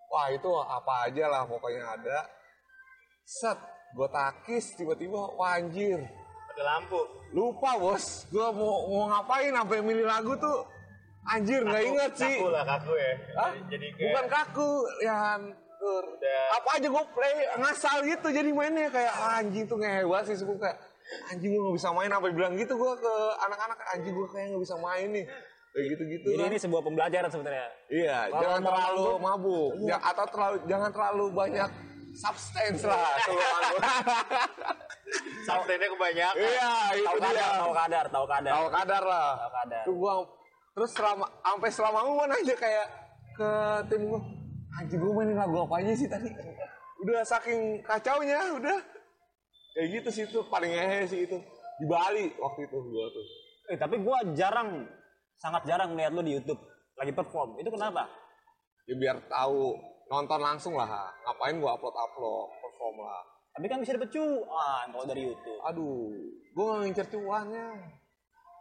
Wah itu apa aja lah pokoknya ada. Set gue takis tiba-tiba wah anjir ada lampu. Lupa bos. Gue mau mau ngapain sampai milih lagu tuh? Anjir nggak inget sih. kaku lah kaku ya. Hah? jadi, jadi kayak bukan kaku ya Udah. apa aja gue play ngasal gitu jadi mainnya. Kayak "Ah, anjing tuh ngehe banget sih gue kayak anjing gue gak bisa main. Sampai bilang gitu gue ke anak-anak anjing gue kayak gak bisa main nih. Kayak gitu-gitu Jadi kan. ini sebuah pembelajaran sebenarnya. iya Kalau jangan terlalu mabuk, mabuk. iya. Ya, atau terlalu jangan terlalu banyak substance lah. [LAUGHS] Manggung subtennya kebanyakan. Iya itu Tahu dia. kadar, tahu kadar, tahu kadar. tahu kadar lah. Tahu kadar. tuh gua terus selama sampai selama gue nanya kayak ke tim gua anjing gua mainin lagu apa aja sih tadi? Udah saking kacaunya udah. Kayak gitu sih itu paling ngehe sih itu. Di Bali waktu itu gua tuh. Eh, tapi gua jarang, sangat jarang melihat lu di YouTube. Lagi perform. Itu kenapa? ya biar tahu nonton langsung lah. Ngapain gua upload upload perform lah. Tapi kan bisa dapet cuan kalau dari YouTube. aduh gua gak ngincer cuannya.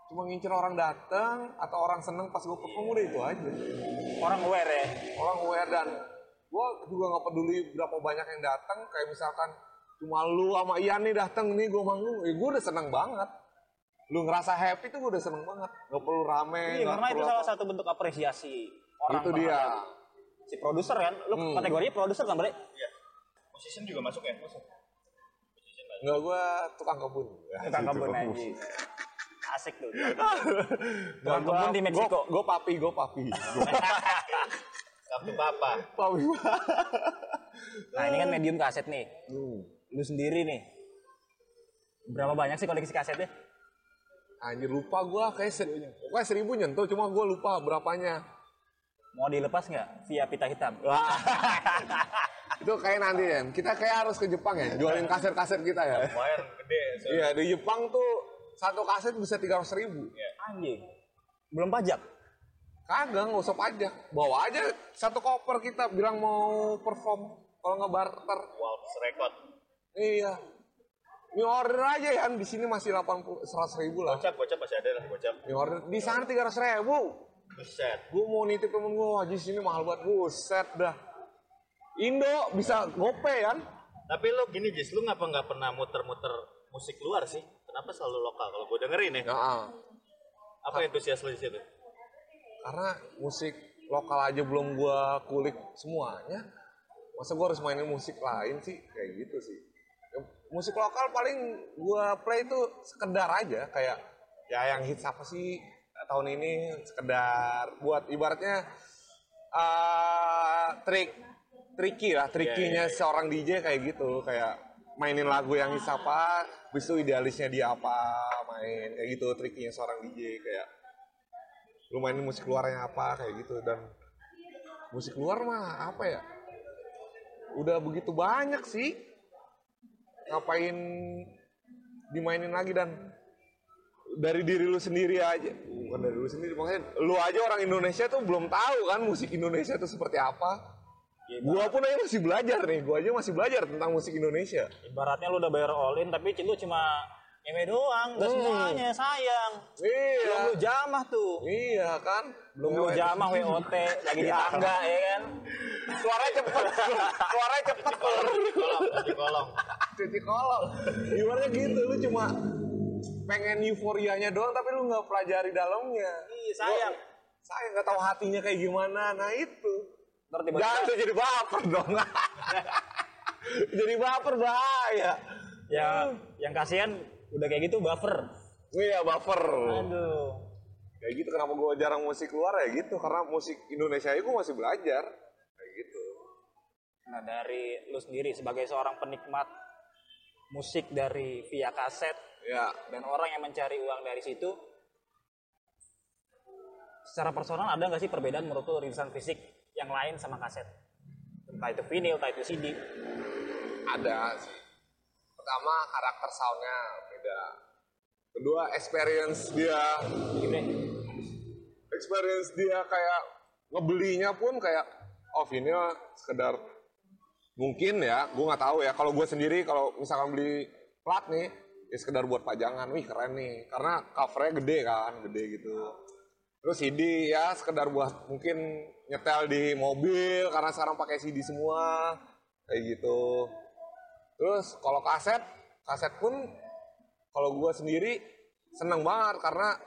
Cuma ngincer orang datang atau orang seneng pas gua perform udah itu aja. Orang aware ya. orang aware dan gue juga nggak peduli berapa banyak yang datang kayak misalkan cuma lu sama Ian nih datang nih gue manggung. Eh, gue udah seneng banget. Lu ngerasa happy tuh gue udah seneng banget. Nggak perlu rame Iya, nggak karena itu perlu salah apa. satu bentuk apresiasi orang itu dia si produser kan. Lu Hmm. kategorinya produser kan, Bre? iya musician juga masuk ya masuk nggak gue tukang kebun Tukang kebun anjing. Asik tuh. [LAUGHS] Tukang kebun di Meksiko. gue papi gue papi [LAUGHS] kartu papa papi Nah, ini kan medium kaset nih. Hmm. Lu sendiri nih. Berapa banyak sih koleksi kasetnya? anjir lupa gue kayak ser pokoknya seribu nyentuh cuma gue lupa berapanya Mau dilepas nggak via pita hitam? Wah. [LAUGHS] itu kayak nanti ya kita kayak harus ke Jepang ya jualin kaset-kaset kita ya lumayan gede. Iya di Jepang tuh satu kaset bisa tiga ratus ribu. Anjing. Belum pajak. Kagak nggak usah pajak. Bawa aja satu koper kita bilang mau perform kalau nggak barter. Waltz record Iya. Ini order aja ya di sini masih 80 100 ribu lah. gocap gocap masih ada lah gocap Ini order di sana tiga ratus ribu. Buset. Gue mau nitip temen gue, di sini mahal banget. Buset dah. Indo bisa gope kan? tapi lo gini Jis lu ngapa nggak pernah muter-muter musik luar sih? Kenapa selalu lokal? Kalau gue dengerin nih Ya, ah. apa antusias lo di situ? Karena musik lokal aja belum gua kulik semuanya. Masa gua harus mainin musik lain sih? Kayak gitu sih. Ya, musik lokal paling gua play itu sekedar aja kayak ya yang hits apa sih tahun ini sekedar buat ibaratnya eh trik tricky lah trikinya seorang DJ kayak gitu kayak mainin lagu yang hits apa habis itu idealisnya dia apa main kayak gitu trikinya seorang DJ kayak lu mainin musik luarnya apa kayak gitu. Dan musik luar mah apa ya udah begitu banyak sih ngapain dimainin lagi dan dari diri lu sendiri aja. Bukan dari lu sendiri maksudnya lu aja orang Indonesia tuh belum tahu kan musik Indonesia tuh seperti apa. Gua pun aja masih belajar nih gua aja masih belajar tentang musik Indonesia. Ibaratnya lu udah bayar all in tapi lu cuma ngewe doang, enggak Hmm. semuanya sayang. iya. Belum lu jamah tuh. iya kan? Belum lu jamah WOT lagi di tangga ya kan. suaranya cepet suaranya cepet. Kolong di kolong. Cuci kolong. Gimana gitu lu cuma pengen euforianya doang tapi lu nggak pelajari dalamnya Iya, sayang. saya nggak tahu hatinya kayak gimana nah itu Ntar tiba-tiba jangan tuh jadi baper dong [LAUGHS] Jadi baper bahaya. Ya, yang kasihan udah kayak gitu buffer. Iya baper. Aduh. Kayak gitu kenapa gue jarang musik luar ya gitu karena musik Indonesia itu gue masih belajar. Kayak gitu. Nah, dari lu sendiri sebagai seorang penikmat musik dari via kaset Ya, dan orang yang mencari uang dari situ secara personal ada nggak sih perbedaan menurut lu rilisan fisik yang lain sama kaset entah itu vinyl entah itu CD ada sih. Pertama karakter soundnya beda. Kedua experience dia, Gini, experience dia kayak ngebelinya pun kayak oh ini sekedar mungkin ya, gue nggak tahu ya. Kalau gue sendiri kalau misalkan beli plat nih, ya sekedar buat pajangan, wih keren nih. Karena covernya gede kan, gede gitu. Terus CD ya sekedar buat mungkin nyetel di mobil karena sekarang pakai CD semua kayak gitu. Terus kalau kaset, kaset pun kalau gue sendiri seneng banget karena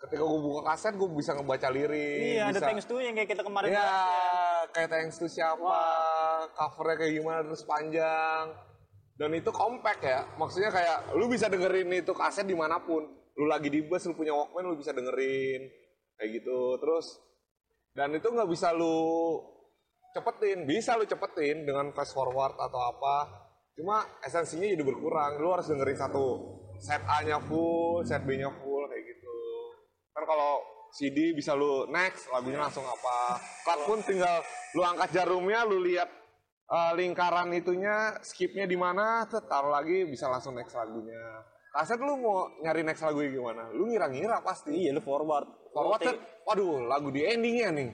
ketika gue buka kaset gue bisa ngebaca lirik. iya ada bisa, thanks to yang kayak kita kemarin Ya, bahas kayak thanks to siapa, covernya kayak gimana terus panjang. Dan itu compact ya, maksudnya kayak lu bisa dengerin itu kaset di mana pun. Lu lagi di bus, lu punya Walkman, lu bisa dengerin. Kayak gitu, terus dan itu nggak bisa lu cepetin, bisa lu cepetin dengan fast forward atau apa. Cuma esensinya jadi berkurang, lu harus dengerin satu set A-nya full, set B-nya full kayak gitu. Kan kalau CD bisa lu next, lagunya langsung apa. Plat pun tinggal lu angkat jarumnya, lu lihat eh, lingkaran itunya, skipnya di mana, taruh lagi bisa langsung next lagunya. Kaset lu mau nyari next lagunya gimana? Lu ngira-ngira pasti. iya lu forward Forward set, waduh lagu di endingnya nih.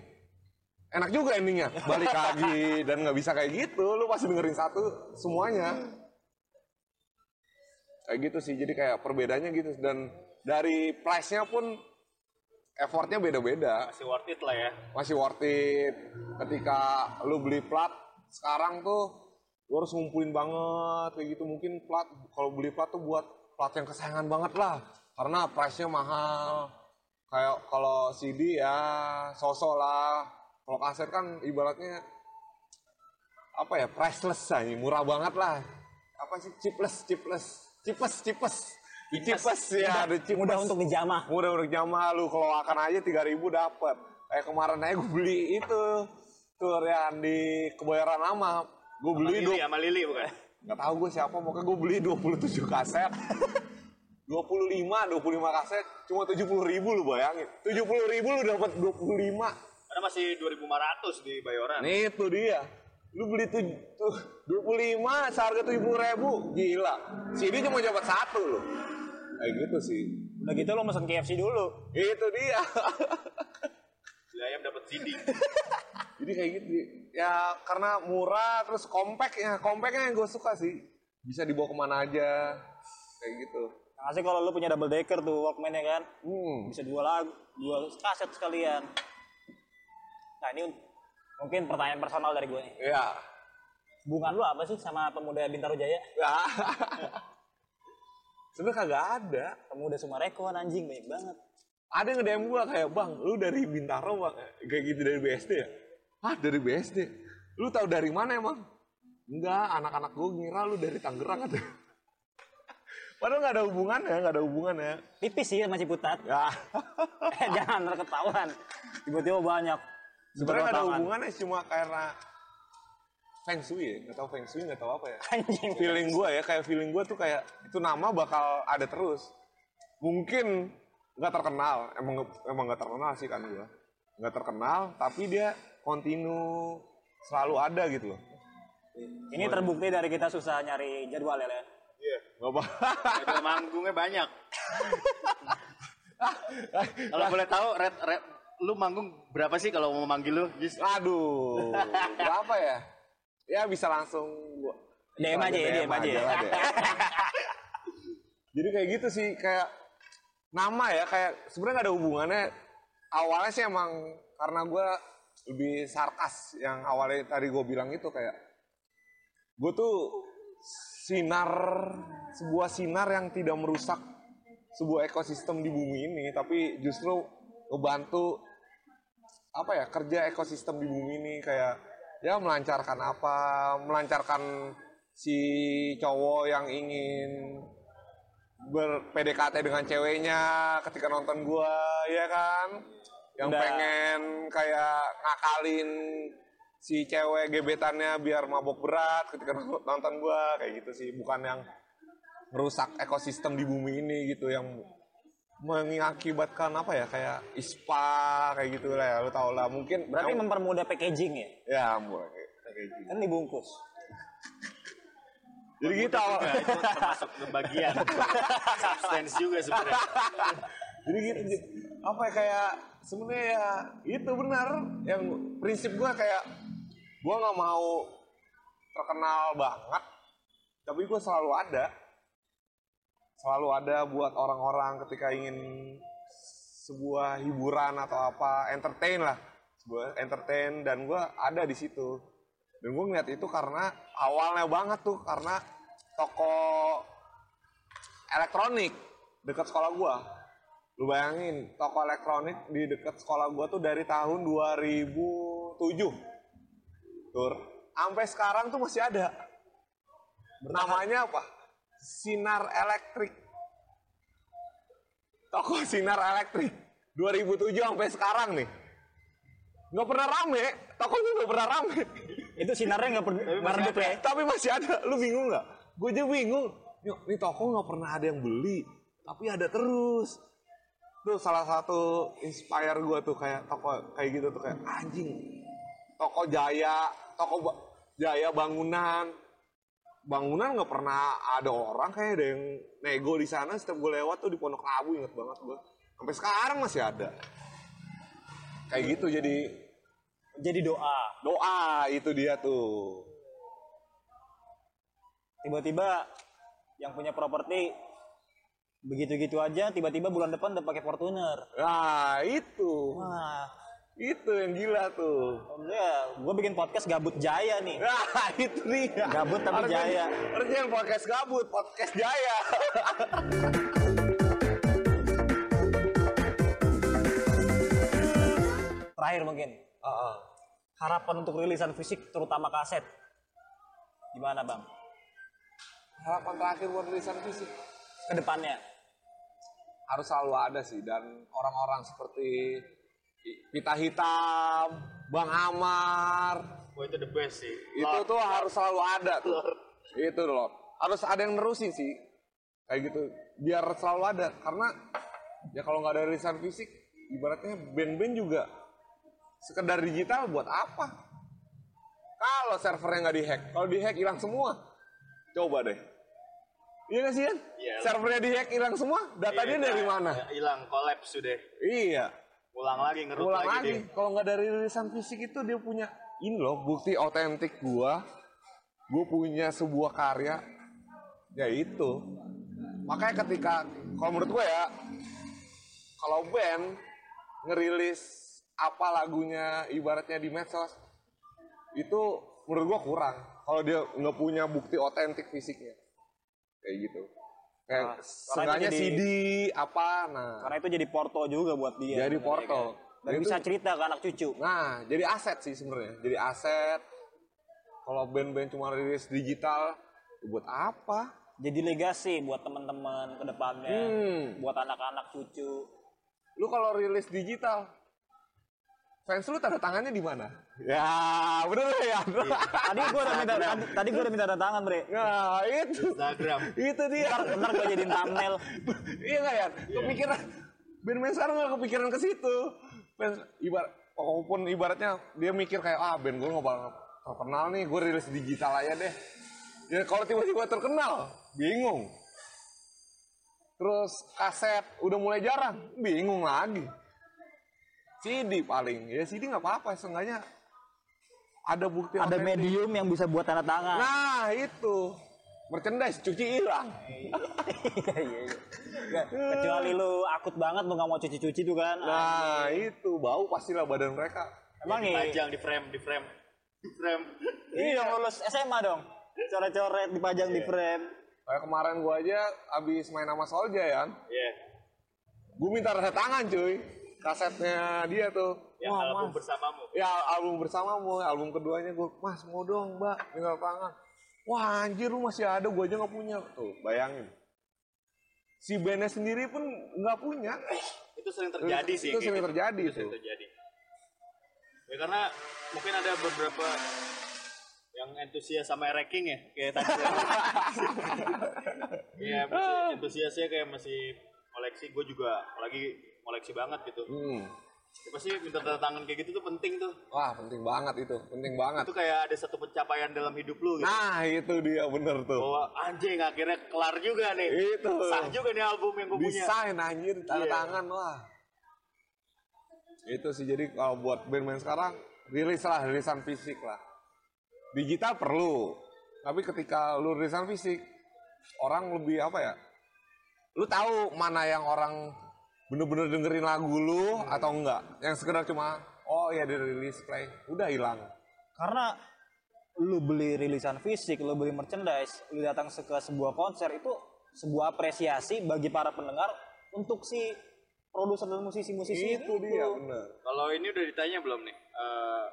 Enak juga endingnya, [LAUGHS] balik lagi dan nggak bisa kayak gitu. Lu pasti dengerin satu semuanya. Kayak gitu sih, jadi kayak perbedaannya gitu dan dari price-nya pun effortnya beda-beda. Masih worth it lah ya. Masih worth it. Ketika lu beli plat sekarang tuh lu harus ngumpulin banget kayak gitu. Mungkin plat kalau beli plat tuh buat plat yang kesayangan banget lah. Karena price-nya mahal. Kayak kalau CD ya sosok lah. Kalau kaset kan ibaratnya apa ya priceless aja murah banget lah. Apa sih? Chipless chipless chipes chipes chipes ya ada mudah untuk dijamah. Mudah untuk jamah lu kalau akan aja 3000 dapat kayak kemarin aja gue beli itu tur yang di kebayoran lama gue beli dua sama Lili bukan? nggak tahu gue siapa pokoknya gue beli 27 kaset [LAUGHS] 25 25 kaset cuma 70 ribu lu bayangin 70 ribu lu dapat 25 Karena masih 2500 di Bayoran. Nih itu dia. Lu beli tuh, tuh 25 seharga 70 ribu. Gila. CD cuma dapat satu loh. Kayak gitu sih. udah gitu lo mesen KFC dulu Itu dia. [LAUGHS] Beli ayam dapat CD. [LAUGHS] Jadi kayak gitu. Ya karena murah terus compact ya. Compactnya yang gue suka sih. Bisa dibawa ke mana aja. Kayak gitu. Nah, sih kalau lu punya double decker tuh Walkman ya kan, Hmm. bisa dua lagu, dua kaset sekalian. Nah ini un- mungkin pertanyaan personal dari gue nih. Ya. Hubungan lu apa sih sama pemuda Bintaro Jaya? Ya. [LAUGHS] Sebenernya kagak ada. Pemuda Sumarekon anjing banyak banget. Ada yang nge-DM gua kayak, Bang, lu dari Bintaro, Bang. Kayak gitu dari BSD ya? Ah, dari BSD. Lu tahu dari mana emang? Enggak, anak-anak gua ngira lu dari Tangerang ada. [LAUGHS] Padahal nggak ada hubungannya, nggak ada hubungannya. Tipis sih sama Ciputat. Ya, [LAUGHS] Eh, Jangan terketahuan. Tiba-tiba banyak. sebenarnya nggak ada hubungannya cuma karena Feng Shui ya, nggak tahu Feng Shui, nggak tahu apa ya. [LAUGHS] Anjing. Feeling gua ya, kayak feeling gua tuh kayak itu nama bakal ada terus. Mungkin nggak terkenal, emang emang nggak terkenal sih kan gua. Nggak terkenal, tapi dia kontinu selalu ada gitu loh. Ini terbukti dari kita susah nyari jadwal ya. Iya. Nggak apa. Ada manggungnya banyak. Kalau [LAUGHS] boleh tahu, red, red, lu manggung berapa sih kalau mau manggil lu? Jis? Aduh, berapa ya? Ya bisa langsung gua DM aja ya, DM aja ya. lah, [LAUGHS] DM. Jadi kayak gitu sih, kayak nama ya, kayak sebenarnya nggak ada hubungannya. Awalnya sih emang karena gue lebih sarkas yang awalnya tadi gue bilang itu kayak gue tuh sinar sebuah sinar yang tidak merusak sebuah ekosistem di bumi ini, tapi justru ngebantu apa ya kerja ekosistem di bumi ini kayak ya melancarkan apa melancarkan si cowok yang ingin ber PDKT dengan ceweknya ketika nonton gua ya kan yang Udah. pengen kayak ngakalin si cewek gebetannya biar mabok berat ketika [LAUGHS] nonton gua kayak gitu sih bukan yang merusak ekosistem di bumi ini gitu yang mengakibatkan apa ya kayak ispa kayak gitu lah ya lu tau lah mungkin Berarti mempermudah packaging ya? ya mulai gitu Kan dibungkus. jadi gitu Nah, itu termasuk ke bagian [LAUGHS] substance juga sebenarnya. jadi gitu gitu. apa ya kayak sebenarnya ya itu benar. Yang prinsip gua kayak gua nggak mau terkenal banget tapi gua selalu ada. Selalu ada buat orang-orang ketika ingin sebuah hiburan atau apa entertain lah. Sebuah entertain dan gua ada di situ. Dan gue ngeliat itu karena awalnya banget tuh karena toko elektronik dekat sekolah gua lu bayangin toko elektronik di dekat sekolah gua tuh dari tahun 2007 tur sampai sekarang tuh masih ada. Namanya apa? Sinar elektrik toko sinar elektrik 2007 sampai sekarang nih. Nggak pernah rame. Tokonya nggak pernah rame. Itu sinarnya nggak per- nggak redup ya? tapi masih ada. Lu bingung nggak? Gue aja bingung. Yuk, ini toko nggak pernah ada yang beli. Tapi ada terus tuh salah satu inspire gue tuh kayak toko kayak gitu tuh kayak anjing toko jaya toko ba- jaya bangunan. Bangunan nggak pernah ada orang kayak ada yang nego di sana. Setiap gue lewat tuh di Pondok Labu inget banget gue sampai sekarang masih ada. Kayak gitu jadi Jadi doa. doa itu dia tuh. Tiba-tiba yang punya properti begitu-gitu aja tiba-tiba bulan depan udah pakai Fortuner. Nah itu, Wah, itu yang gila tuh. ya, gue bikin podcast gabut jaya nih. Nah [LAUGHS] itu dia. Gabut tapi Harusnya- jaya. Harusnya yang podcast gabut, podcast jaya. [LAUGHS] Terakhir mungkin harapan untuk rilisan fisik terutama kaset. Gimana bang? Harapan terakhir buat rilisan fisik Ke depannya. Harus selalu ada sih dan orang-orang seperti Pita Hitam, Bang Amar, Wah itu the best sih. itu tuh harus selalu ada tuh. Itu loh. Harus ada yang nerusin sih. Kayak gitu. Biar selalu ada. Karena ya kalau nggak ada rilisan fisik, ibaratnya band-band juga sekedar digital buat apa? Kalau servernya nggak dihack, kalau dihack hilang semua. Coba deh. Iya nggak sih Yan? Iya. Servernya dihack hilang semua, datanya Iya, dari nah, mana? ya, Hilang kolaps sudah. Iya. Ulang lagi ngerut Ulang lagi. Kalau nggak dari rilisan fisik itu dia punya ini loh bukti otentik gua. Gue punya sebuah karya. Ya itu. Makanya ketika kalau menurut gue ya kalau band ngerilis apa lagunya ibaratnya di medsos itu menurut gua kurang kalau dia nggak punya bukti otentik fisiknya kayak gitu kayak Nah, seenggaknya jadi- CD apa nah Karena itu jadi porto juga buat dia. Jadi sebenarnya, porto. kan? Dan Itu- bisa cerita ke anak cucu. Nah, jadi aset sih sebenarnya. Jadi aset. Kalau band-band cuma rilis digital, ya buat apa? Jadi legasi buat teman-teman ke depannya. Hmm. Buat anak-anak cucu. Lu kalau rilis digital, fans lu tanda tangannya di mana? Ya, bener ya. Tadi gue udah minta tadi, tadi gue udah minta tanda tangan, Bre. Nah, itu. Instagram. Itu dia. Ntar, ntar gue jadiin thumbnail. iya nggak ya? Kepikiran. Band-band sekarang nggak kepikiran ke situ. Fans, ibarat, walaupun ibaratnya dia mikir kayak, ah band gue nggak bakal terkenal nih, gue rilis digital aja deh. Ya kalau tiba-tiba terkenal, bingung. Terus kaset udah mulai jarang, bingung lagi. CD paling, ya CD nggak apa-apa, seenggaknya ada bukti Ada otentik. medium yang bisa buat tanda tangan. Nah itu, merchandise cuci hilang. Iya, iya, iya. Kecuali lu akut banget lu nggak mau cuci-cuci tuh kan. Nah itu bau pastilah badan mereka. Emang nih, Dipajang di frame, di frame. Di frame. iya lulus SMA dong. Coret-coret dipajang di frame. Kayak kemarin gua aja abis main sama Solja ya, Iya. gue minta rasa tangan cuy. Kasetnya dia tuh. Yang Wah, album Mas. bersamamu. Ya album bersamamu, album keduanya gue, Mas mau dong mbak, tinggal tangan. Wah anjir lu masih ada, gue aja nggak punya. Tuh bayangin. Si bandnya sendiri pun nggak punya. Itu sering terjadi sih. Itu sering gitu. terjadi Itu sering tuh. terjadi. Ya karena mungkin ada beberapa yang entusias sama ranking ya kayak tadi. [LAUGHS] Masih entusiasnya kayak masih koleksi. Gue juga lagi koleksi banget gitu. Hmm. Ya, pasti minta tanda tangan kayak gitu tuh penting tuh. Wah penting banget itu, penting banget. Itu kayak ada satu pencapaian dalam hidup lu gitu. Nah itu dia bener tuh. Bahwa anjing akhirnya kelar juga nih. Itu. Sah juga nih album yang gue punya. Desain anjir, tanda Iya. tangan wah. Itu sih jadi kalau buat band-band sekarang rilis lah, rilisan fisik lah. Digital perlu, tapi ketika lu rilisan fisik, orang lebih apa ya? Lu tahu mana yang orang bener-bener dengerin lagu lu atau enggak? Yang sekedar cuma oh ya dirilis play, udah hilang. Karena lu beli rilisan fisik, lu beli merchandise, lu datang ke sebuah konser itu sebuah apresiasi bagi para pendengar untuk si produser dan musisi-musisi Itu dia bener. Kalau ini udah ditanya belum nih? Eh,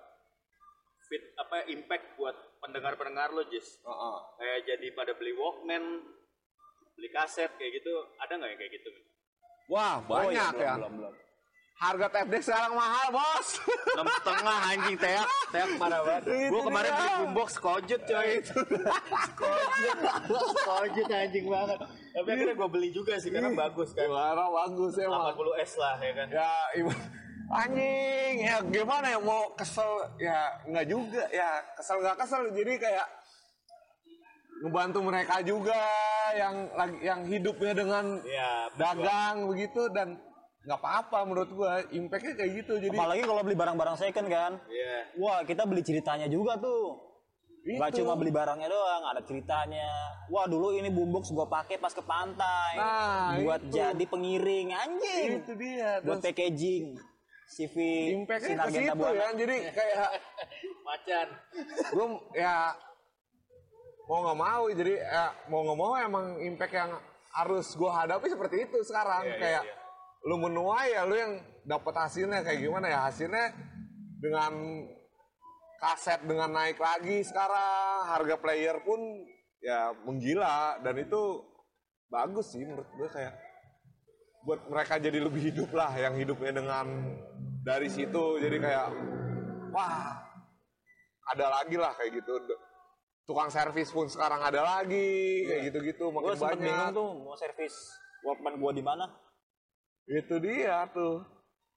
fit apa impact buat pendengar-pendengar lo, Jis? Heeh. Kayak jadi pada beli Walkman, beli kaset kayak gitu, ada nggak yang kayak gitu? Wah Oh, banyak iya, belum, ya. belum, belum. Harga deck sekarang mahal bos. Enam setengah anjing teak, teak mana banget. Gue kemarin beli boombox kojut coy. kojut, kojut anjing banget. Tapi akhirnya gue beli juga sih karena bagus kan. Gimana bagus emang. 80 S lah ya kan. Ya ibu anjing ya gimana ya mau kesel ya nggak juga ya kesel nggak kesel jadi kayak ngebantu mereka juga yang lagi yang hidupnya dengan Iya, dagang begitu dan nggak apa-apa menurut gua impactnya kayak gitu jadi Apalagi kalau beli barang-barang second kan. Iya. Wah, kita beli ceritanya juga tuh. Gak Itu. cuma beli barangnya doang, ada ceritanya. Wah, dulu ini boombox gua pakai pas ke pantai. Nah, buat itu. jadi pengiring anjing. itu dia Buat packaging. CV impactnya ke situ Buana. ya jadi kayak [LAUGHS] Macan. gue ya mau nggak mau jadi ya, mau nggak mau emang impact yang harus gue hadapi seperti itu sekarang. Iya, iya, kayak iya. lu menuai ya lu yang dapat hasilnya. Kayak gimana ya hasilnya dengan kaset dengan naik lagi sekarang harga player pun ya menggila. Dan itu bagus sih menurut gue kayak buat mereka jadi lebih hidup lah yang hidupnya dengan dari situ. Jadi kayak wah ada lagi lah kayak gitu tukang servis pun sekarang ada lagi kayak gitu-gitu Gue makin bingung banyak. tuh mau servis Walkman gua di mana. itu dia tuh.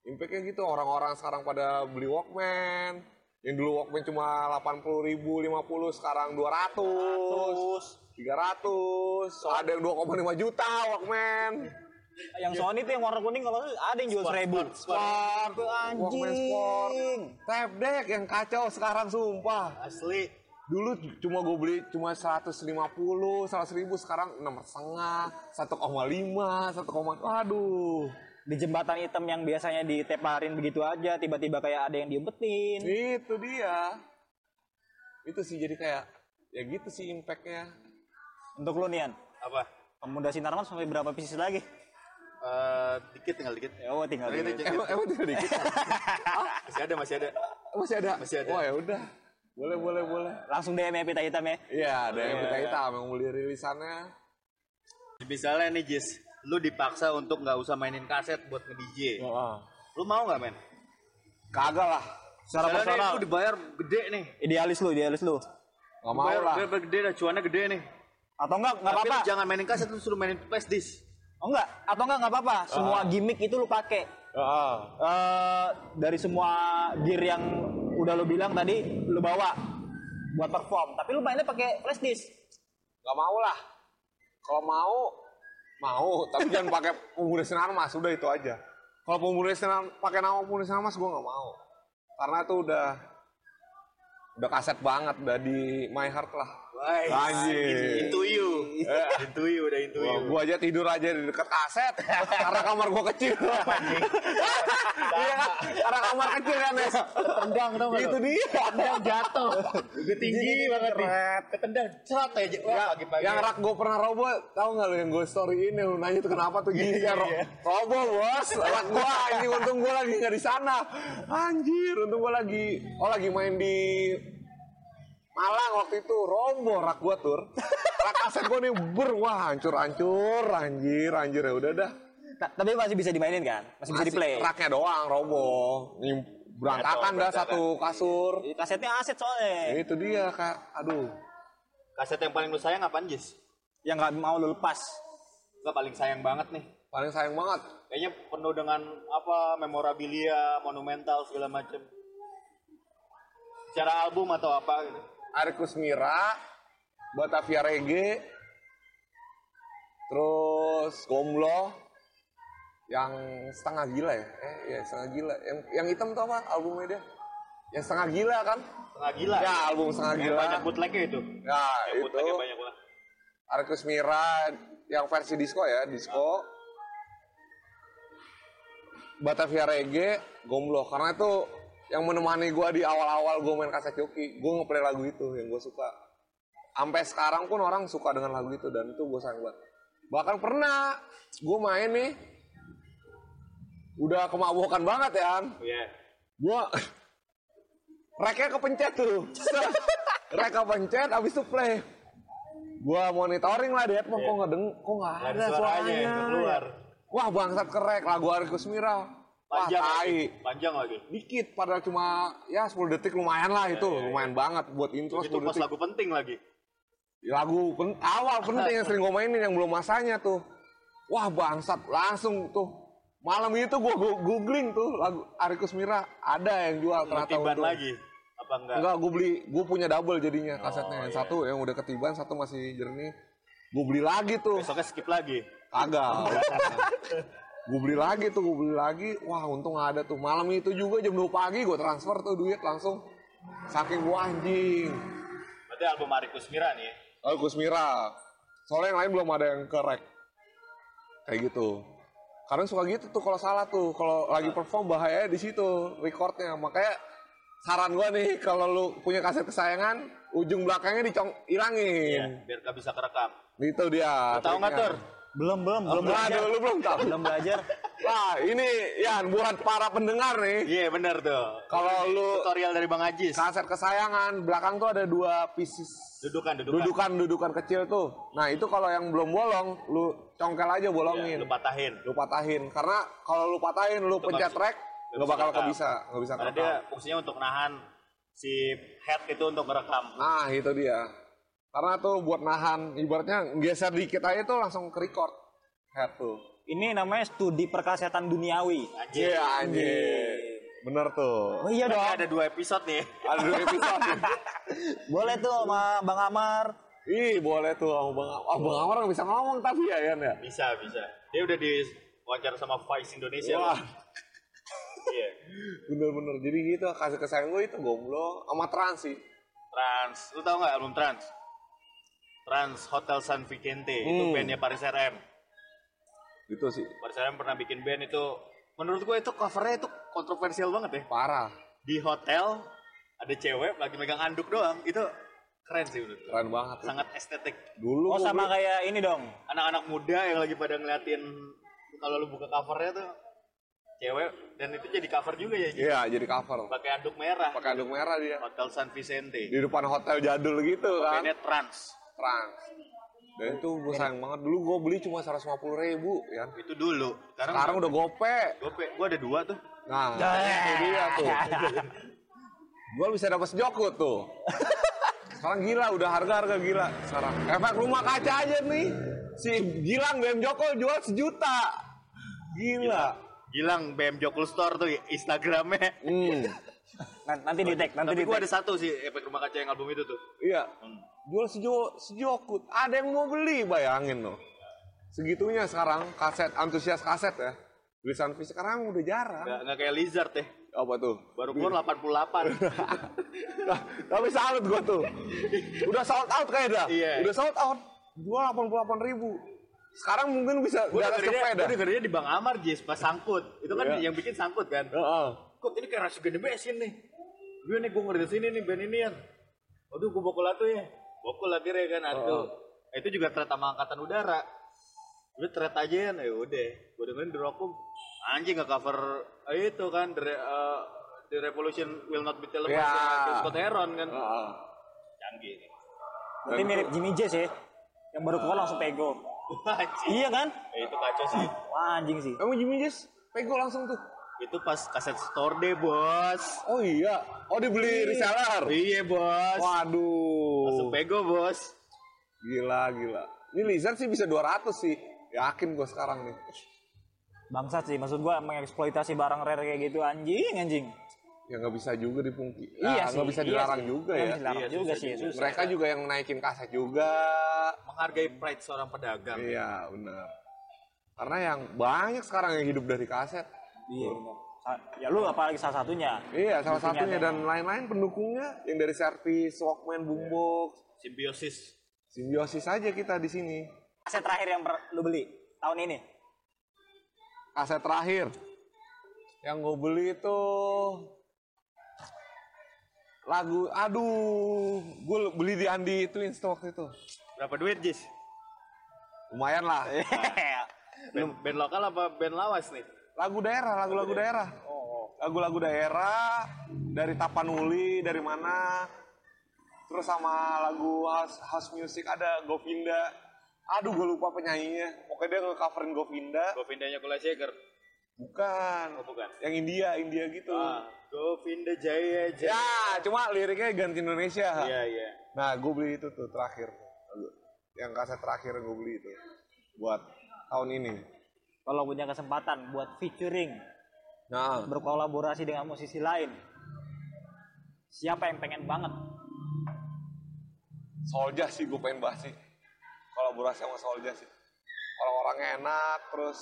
Impactnya gitu orang-orang sekarang pada beli Walkman. Yang dulu Walkman cuma 80 ribu 50 sekarang 200 Terus 300 ada yang 2,5 juta Walkman. Yang Sony tuh yang warna kuning kalau ada yang jual seribu. Sport, Anjing. Walkman Sport, tape deck yang kacau sekarang sumpah. Asli. Dulu cuma gue beli cuma 150, 100 ribu sekarang enam setengah, 1,5, 1, waduh. Di jembatan hitam yang biasanya diteparin begitu aja, tiba-tiba kayak ada yang diumpetin. Itu dia. Itu sih jadi kayak ya gitu sih impactnya. Untuk lu Nian, Apa? pemuda Sinarmas sampai berapa pieces lagi? Eh, dikit tinggal dikit. Ya, oh tinggal dikit. dikit. Emang, emang tidak dikit? [LAUGHS] Masih ada, masih ada. Masih ada? Masih ada. Oh ya udah. Boleh, boleh, boleh. Langsung DM ya pita hitam ya. Iya, ada yang kita hitam yang beli rilisannya. Misalnya nih Jis, lu dipaksa untuk nggak usah mainin kaset buat nge-DJ. Oh, Lu mau nggak men? kagak lah. Secara Misalnya nih, personal, lu dibayar gede nih. idealis lu, idealis lu. Gak mau Dibayar- lah. dibayar gede dah, cuannya gede nih. Atau enggak, enggak apa-apa. jangan mainin kaset, lu suruh mainin flash disk. Oh enggak, atau enggak enggak apa-apa. Semua gimmick itu lu pakai. Heeh. Eh, dari semua gear yang udah lu bilang tadi lu bawa buat perform, tapi lu mainnya pakai flash disk. Gak mau lah. Kalau mau, mau. Tapi jangan pakai pemuda sinar mas. Udah itu aja. Kalau pemuda sinar pakai nama pemuda sinar mas, gue gak mau. Karena itu udah udah kaset banget, udah di my heart lah. Anjir. Intuyu. [LAUGHS] Intuyu udah intuyu. Wah, gua aja tidur aja di dekat kaset karena kamar gua kecil. [LAUGHS] Iya kan? Karena kamar kecil kan, Nes. Tendang tau gak Itu dia. Tendang jatuh. Udah tinggi banget nih. Ketendang. Cerat aja. Wah pagi-pagi. Yang rak gue pernah robo, tahu nggak lo yang gue story ini lu nanya tuh kenapa tuh gini ya ro robo bos, rak gue anjing untung gue lagi nggak di sana, anjir untung gue lagi oh lagi main di Malang waktu itu robo rak gue tur, rak kaset gue nih ber wah hancur hancur anjir anjir ya udah dah, Ta- tapi masih bisa dimainin kan? Masih, bisa di play. raknya doang robo, nih berantakan dah satu kasur, Kasetnya aset soalnya. Ya, itu dia kak, aduh Kaset yang paling lu sayang apaan, Jis? Yang nggak mau lu lepas. Gak paling sayang banget nih. paling sayang banget Kayaknya penuh dengan apa memorabilia, monumental segala macem. Secara album atau apa gitu. Arikus Mira, Batavia Reggae, terus Gomblo, yang setengah gila ya? Eh, ya setengah gila. Yang yang hitam tuh apa albumnya dia? Yang setengah gila kan? Setengah gila. Ya album setengah Yang gila. banyak bootlegnya itu. Ya Yang itu. banyak banget. Arikus Mira yang versi disco ya, disco. Batavia Reggae, Gomblo. Karena itu yang menemani gua di awal-awal gua main kaset joki. Gua ngeplay lagu itu yang gua suka. Sampai sekarang pun orang suka dengan lagu itu dan itu gue sayang banget. Bahkan pernah gue main nih, udah kemabukan banget ya. Iya. Gua [LAUGHS] reknya kepencet tuh. [LAUGHS] Rek kepencet abis itu play. Gua monitoring lah di headphone kok nggak deng kok nggak ada suaranya, suaranya. keluar. Wah bangsat kerek lagu Arikus Mira. Wah Panjang tai. lagi. Panjang lagi. Dikit padahal cuma ya 10 detik lumayan lah itu. Lumayan banget buat intro Itu 10 pas detik. lagu penting lagi. Lagu pen- awal penting yang sering gue mainin yang belum masanya tuh. Wah bangsat langsung tuh. Malam itu gue googling tuh lagu Arikus Mira ada yang jual ternyata Ketiban lagi. Apa enggak? Enggak, gue beli, gue punya double jadinya kasetnya. yang iya. satu yang udah ketiban, satu masih jernih. Gue beli lagi tuh, Besoknya skip lagi. kagak. [LAUGHS] gue beli lagi tuh, gue beli lagi. Wah, untung ada tuh. Malam itu juga jam 2 pagi gue transfer tuh duit langsung. Saking gue anjing. Berarti album Arikus Mira nih ya. Oh, Gus Mira. Soalnya yang lain belum ada yang kerek. Kayak gitu. Karena suka gitu tuh kalau salah tuh. Kalau lagi perform bahaya di situ recordnya. Makanya saran gua nih kalau lu punya kaset kesayangan, ujung belakangnya dicong Iya, ilangin. biar gak bisa kerekam. Itu dia. Tahu nggak. Tur? Belum, belum, belum Aduh, belajar. lu belum tahu. Belum belajar. Wah, ini Yan buat para pendengar nih. Iya bener tuh. Kalau lu Tutorial dari Bang Ajis. kaset kesayangan, belakang tuh ada dua pieces Dudukan, dudukan. dudukan dudukan kecil tuh. Nah itu kalau yang belum bolong, lu congkel aja bolongin, lu patahin. lu patahin. Karena kalau lu patahin, lu pencet rek, nggak nggak bisa bakal rekam. bisa, nggak bisa Karena dia fungsinya untuk nahan si head itu untuk merekam. Nah itu dia. Karena tuh buat nahan, ibaratnya geser dikit aja tuh langsung ke record head tuh. Ini namanya studi perkasetan duniawi. Anjir. Iya anjir, bener tuh. Oh iya dong. ada dua episode nih. [LAUGHS] Ada dua episode. [LAUGHS] Boleh tuh sama Bang Amar. Ih boleh tuh sama Bang Amar. Oh, Bang Amar nggak bisa ngomong tapi ya Yan ya. Bisa, bisa. Dia udah di wawancara sama Vice Indonesia. Wah. [LAUGHS] Iya. Bener-bener. Jadi gitu kasih kesayangan gue itu gomblo sama trans sih. Trans. Lu tau nggak album Trans? Trans Hotel San Vicente. Itu Hmm. bandnya Paris RM. Gitu sih. Paris RM pernah bikin band itu. Menurut gue itu covernya itu kontroversial banget ya. Parah. Di hotel ada cewek lagi megang anduk doang. Itu keren sih menurut gue. Keren banget. Sangat estetik. Dulu Oh sama beli- kayak ini dong. Anak-anak muda yang lagi pada ngeliatin kalau lu buka covernya tuh cewek dan itu jadi cover juga ya. Iya, jadi cover. Pakai anduk merah. Pakai anduk merah dia. Hotel San Vicente. Di depan hotel jadul gitu kan. Bandnya Trans. Trans. Dan itu gue sayang banget. Dulu gue beli cuma 150 ribu ya. Itu dulu. Sekarang, Sekarang udah gope. Gope, gua ada dua tuh. Nah, itu dia tuh. gue bisa dapat sejoko tuh. Sekarang gila, udah harga-harga gila. Sekarang efek rumah kaca aja nih. Si Gilang BM Joko jual sejuta. Gila. Gilang BM Jokul Store tuh Instagramnya. Hmm. Nan- Nanti di tag, nanti Tapi tag. ada satu sih efek rumah kaca yang album itu tuh. Iya. Jual sejo sejokut. Ada yang mau beli, bayangin loh. Segitunya sekarang kaset antusias kaset ya. Tulisan fisik sekarang udah jarang. Nggak, nggak kayak Lizard ya. Apa tuh? Baru keluar 88. Nah, [LAUGHS] tapi salut gua tuh. Udah sold out kayak dah. Iya. Udah sold out. Jual 88 ribu. Sekarang mungkin bisa Gue dengerinnya, gue di Bang Amar, Jis, pas sangkut. Itu kan Iya. yang bikin sangkut kan. Heeh. Kok ini kayak Rashid the Besin nih. Gue nih, gue ngerti sini nih, band ini ya. Waduh, gue bokul atuh ya. Bokul akhirnya kan, aduh. Nah, itu juga thread sama angkatan udara. Udah thread aja ya, ya udah. Gue dengerin di Rokum, anjing nggak cover eh, itu kan, the, eh, The Revolution Will Not Be Televised Ya. ya. Scott Heron kan. Heeh. Canggih nih. Berarti mirip Jimmy Jazz ya. Yang baru keluar langsung pego. [LAUGHS] Wah. Iya kan? Eh, itu kacau sih. Wah anjing sih. Emang Jimmy Jazz pego langsung tuh. Itu pas kaset store deh, bos. Oh iya. Oh dibeli reseller. Iya, bos. Waduh. Langsung pego, bos. Gila, gila. Ini Lizard sih bisa 200 sih. Yakin gua sekarang nih. Bangsat sih. Maksud gua mengeksploitasi barang rare kayak gitu anjing anjing. Ya nggak bisa juga dipungki. iya Nah, sih. nggak bisa iya dilarang sih. juga Nggak ya. bisa dilarang Iya, juga sih. juga. Susah. Mereka juga yang naikin kaset juga. Menghargai pride seorang pedagang. Iya, benar. Karena yang banyak sekarang yang hidup dari kaset. Iya. Sa- Ya lu apalagi salah satunya. Iya, salah satunya dan lain-lain pendukungnya yang dari servis, Walkman, Boombox, Simbiosis. simbiosis aja kita di sini. Aset terakhir yang lu beli tahun ini. Kaset terakhir yang gue beli itu lagu aduh gue beli di Andi Twins tuh waktu itu Berapa duit, Jis? lumayan lah [LAUGHS] Band, band lokal apa band lawas nih? Lagu daerah lagu-lagu daerah. Lagu-lagu daerah dari Tapanuli dari mana. Terus sama lagu house, house music ada Govinda. Aduh gue lupa penyanyinya. Pokoknya dia nge-coverin Govinda. Govindanya Kula Shaker. bukan. Oh, bukan. yang India India gitu. Ah, Govinda Jaya Jaya. ya cuma liriknya ganti Indonesia. Iya, iya. nah gue beli itu tuh terakhir. Yang kaset terakhir gue beli itu. Buat tahun ini Kalau punya kesempatan buat featuring, nah. berkolaborasi dengan musisi lain, siapa yang pengen banget? Solja sih gue pengen bahas sih. Kolaborasi sama Solja sih. Orang-orangnya enak terus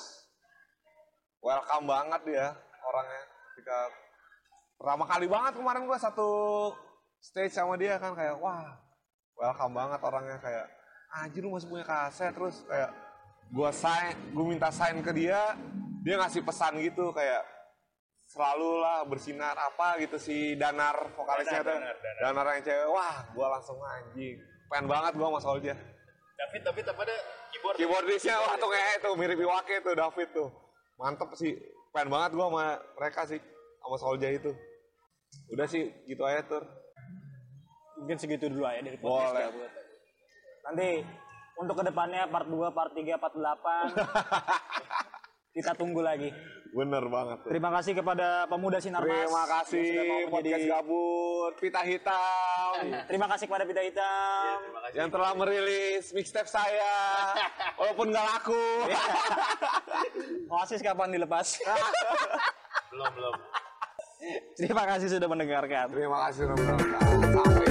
welcome banget dia orangnya. Ketika pertama kali banget kemarin gue satu stage sama dia kan kayak wah welcome banget orangnya. Kayak anjir lu masih punya kaset. Terus kayak gue sign gue minta sign ke dia dia ngasih pesan gitu kayak selalu lah bersinar apa gitu si Danar vokalisnya tuh. Danar, yang cewek. Wah gue langsung anjing. Pengen banget gue sama Solja David, David apa ada keyboard? keyboardisnya wah tuh kayak itu mirip Iwake tuh David tuh. Mantep sih. Pengen banget gue sama mereka sih sama Solja itu. Udah sih gitu aja tur. Mungkin segitu dulu aja dari podcast Boleh. Nanti untuk ke depannya part 2, part 3, part 8 [LAUGHS] kita tunggu lagi. bener banget tuh. Terima kasih kepada pemuda Sinar Mas terima kasih menjadi- podcast gabut pita hitam [LAUGHS] Terima kasih kepada Pita Hitam. Terima kasih. yang telah merilis mixtape saya [LAUGHS] walaupun nggak laku Oasis kapan dilepas? Belum, belum. Terima kasih sudah mendengarkan. terima kasih sudah sampai lagi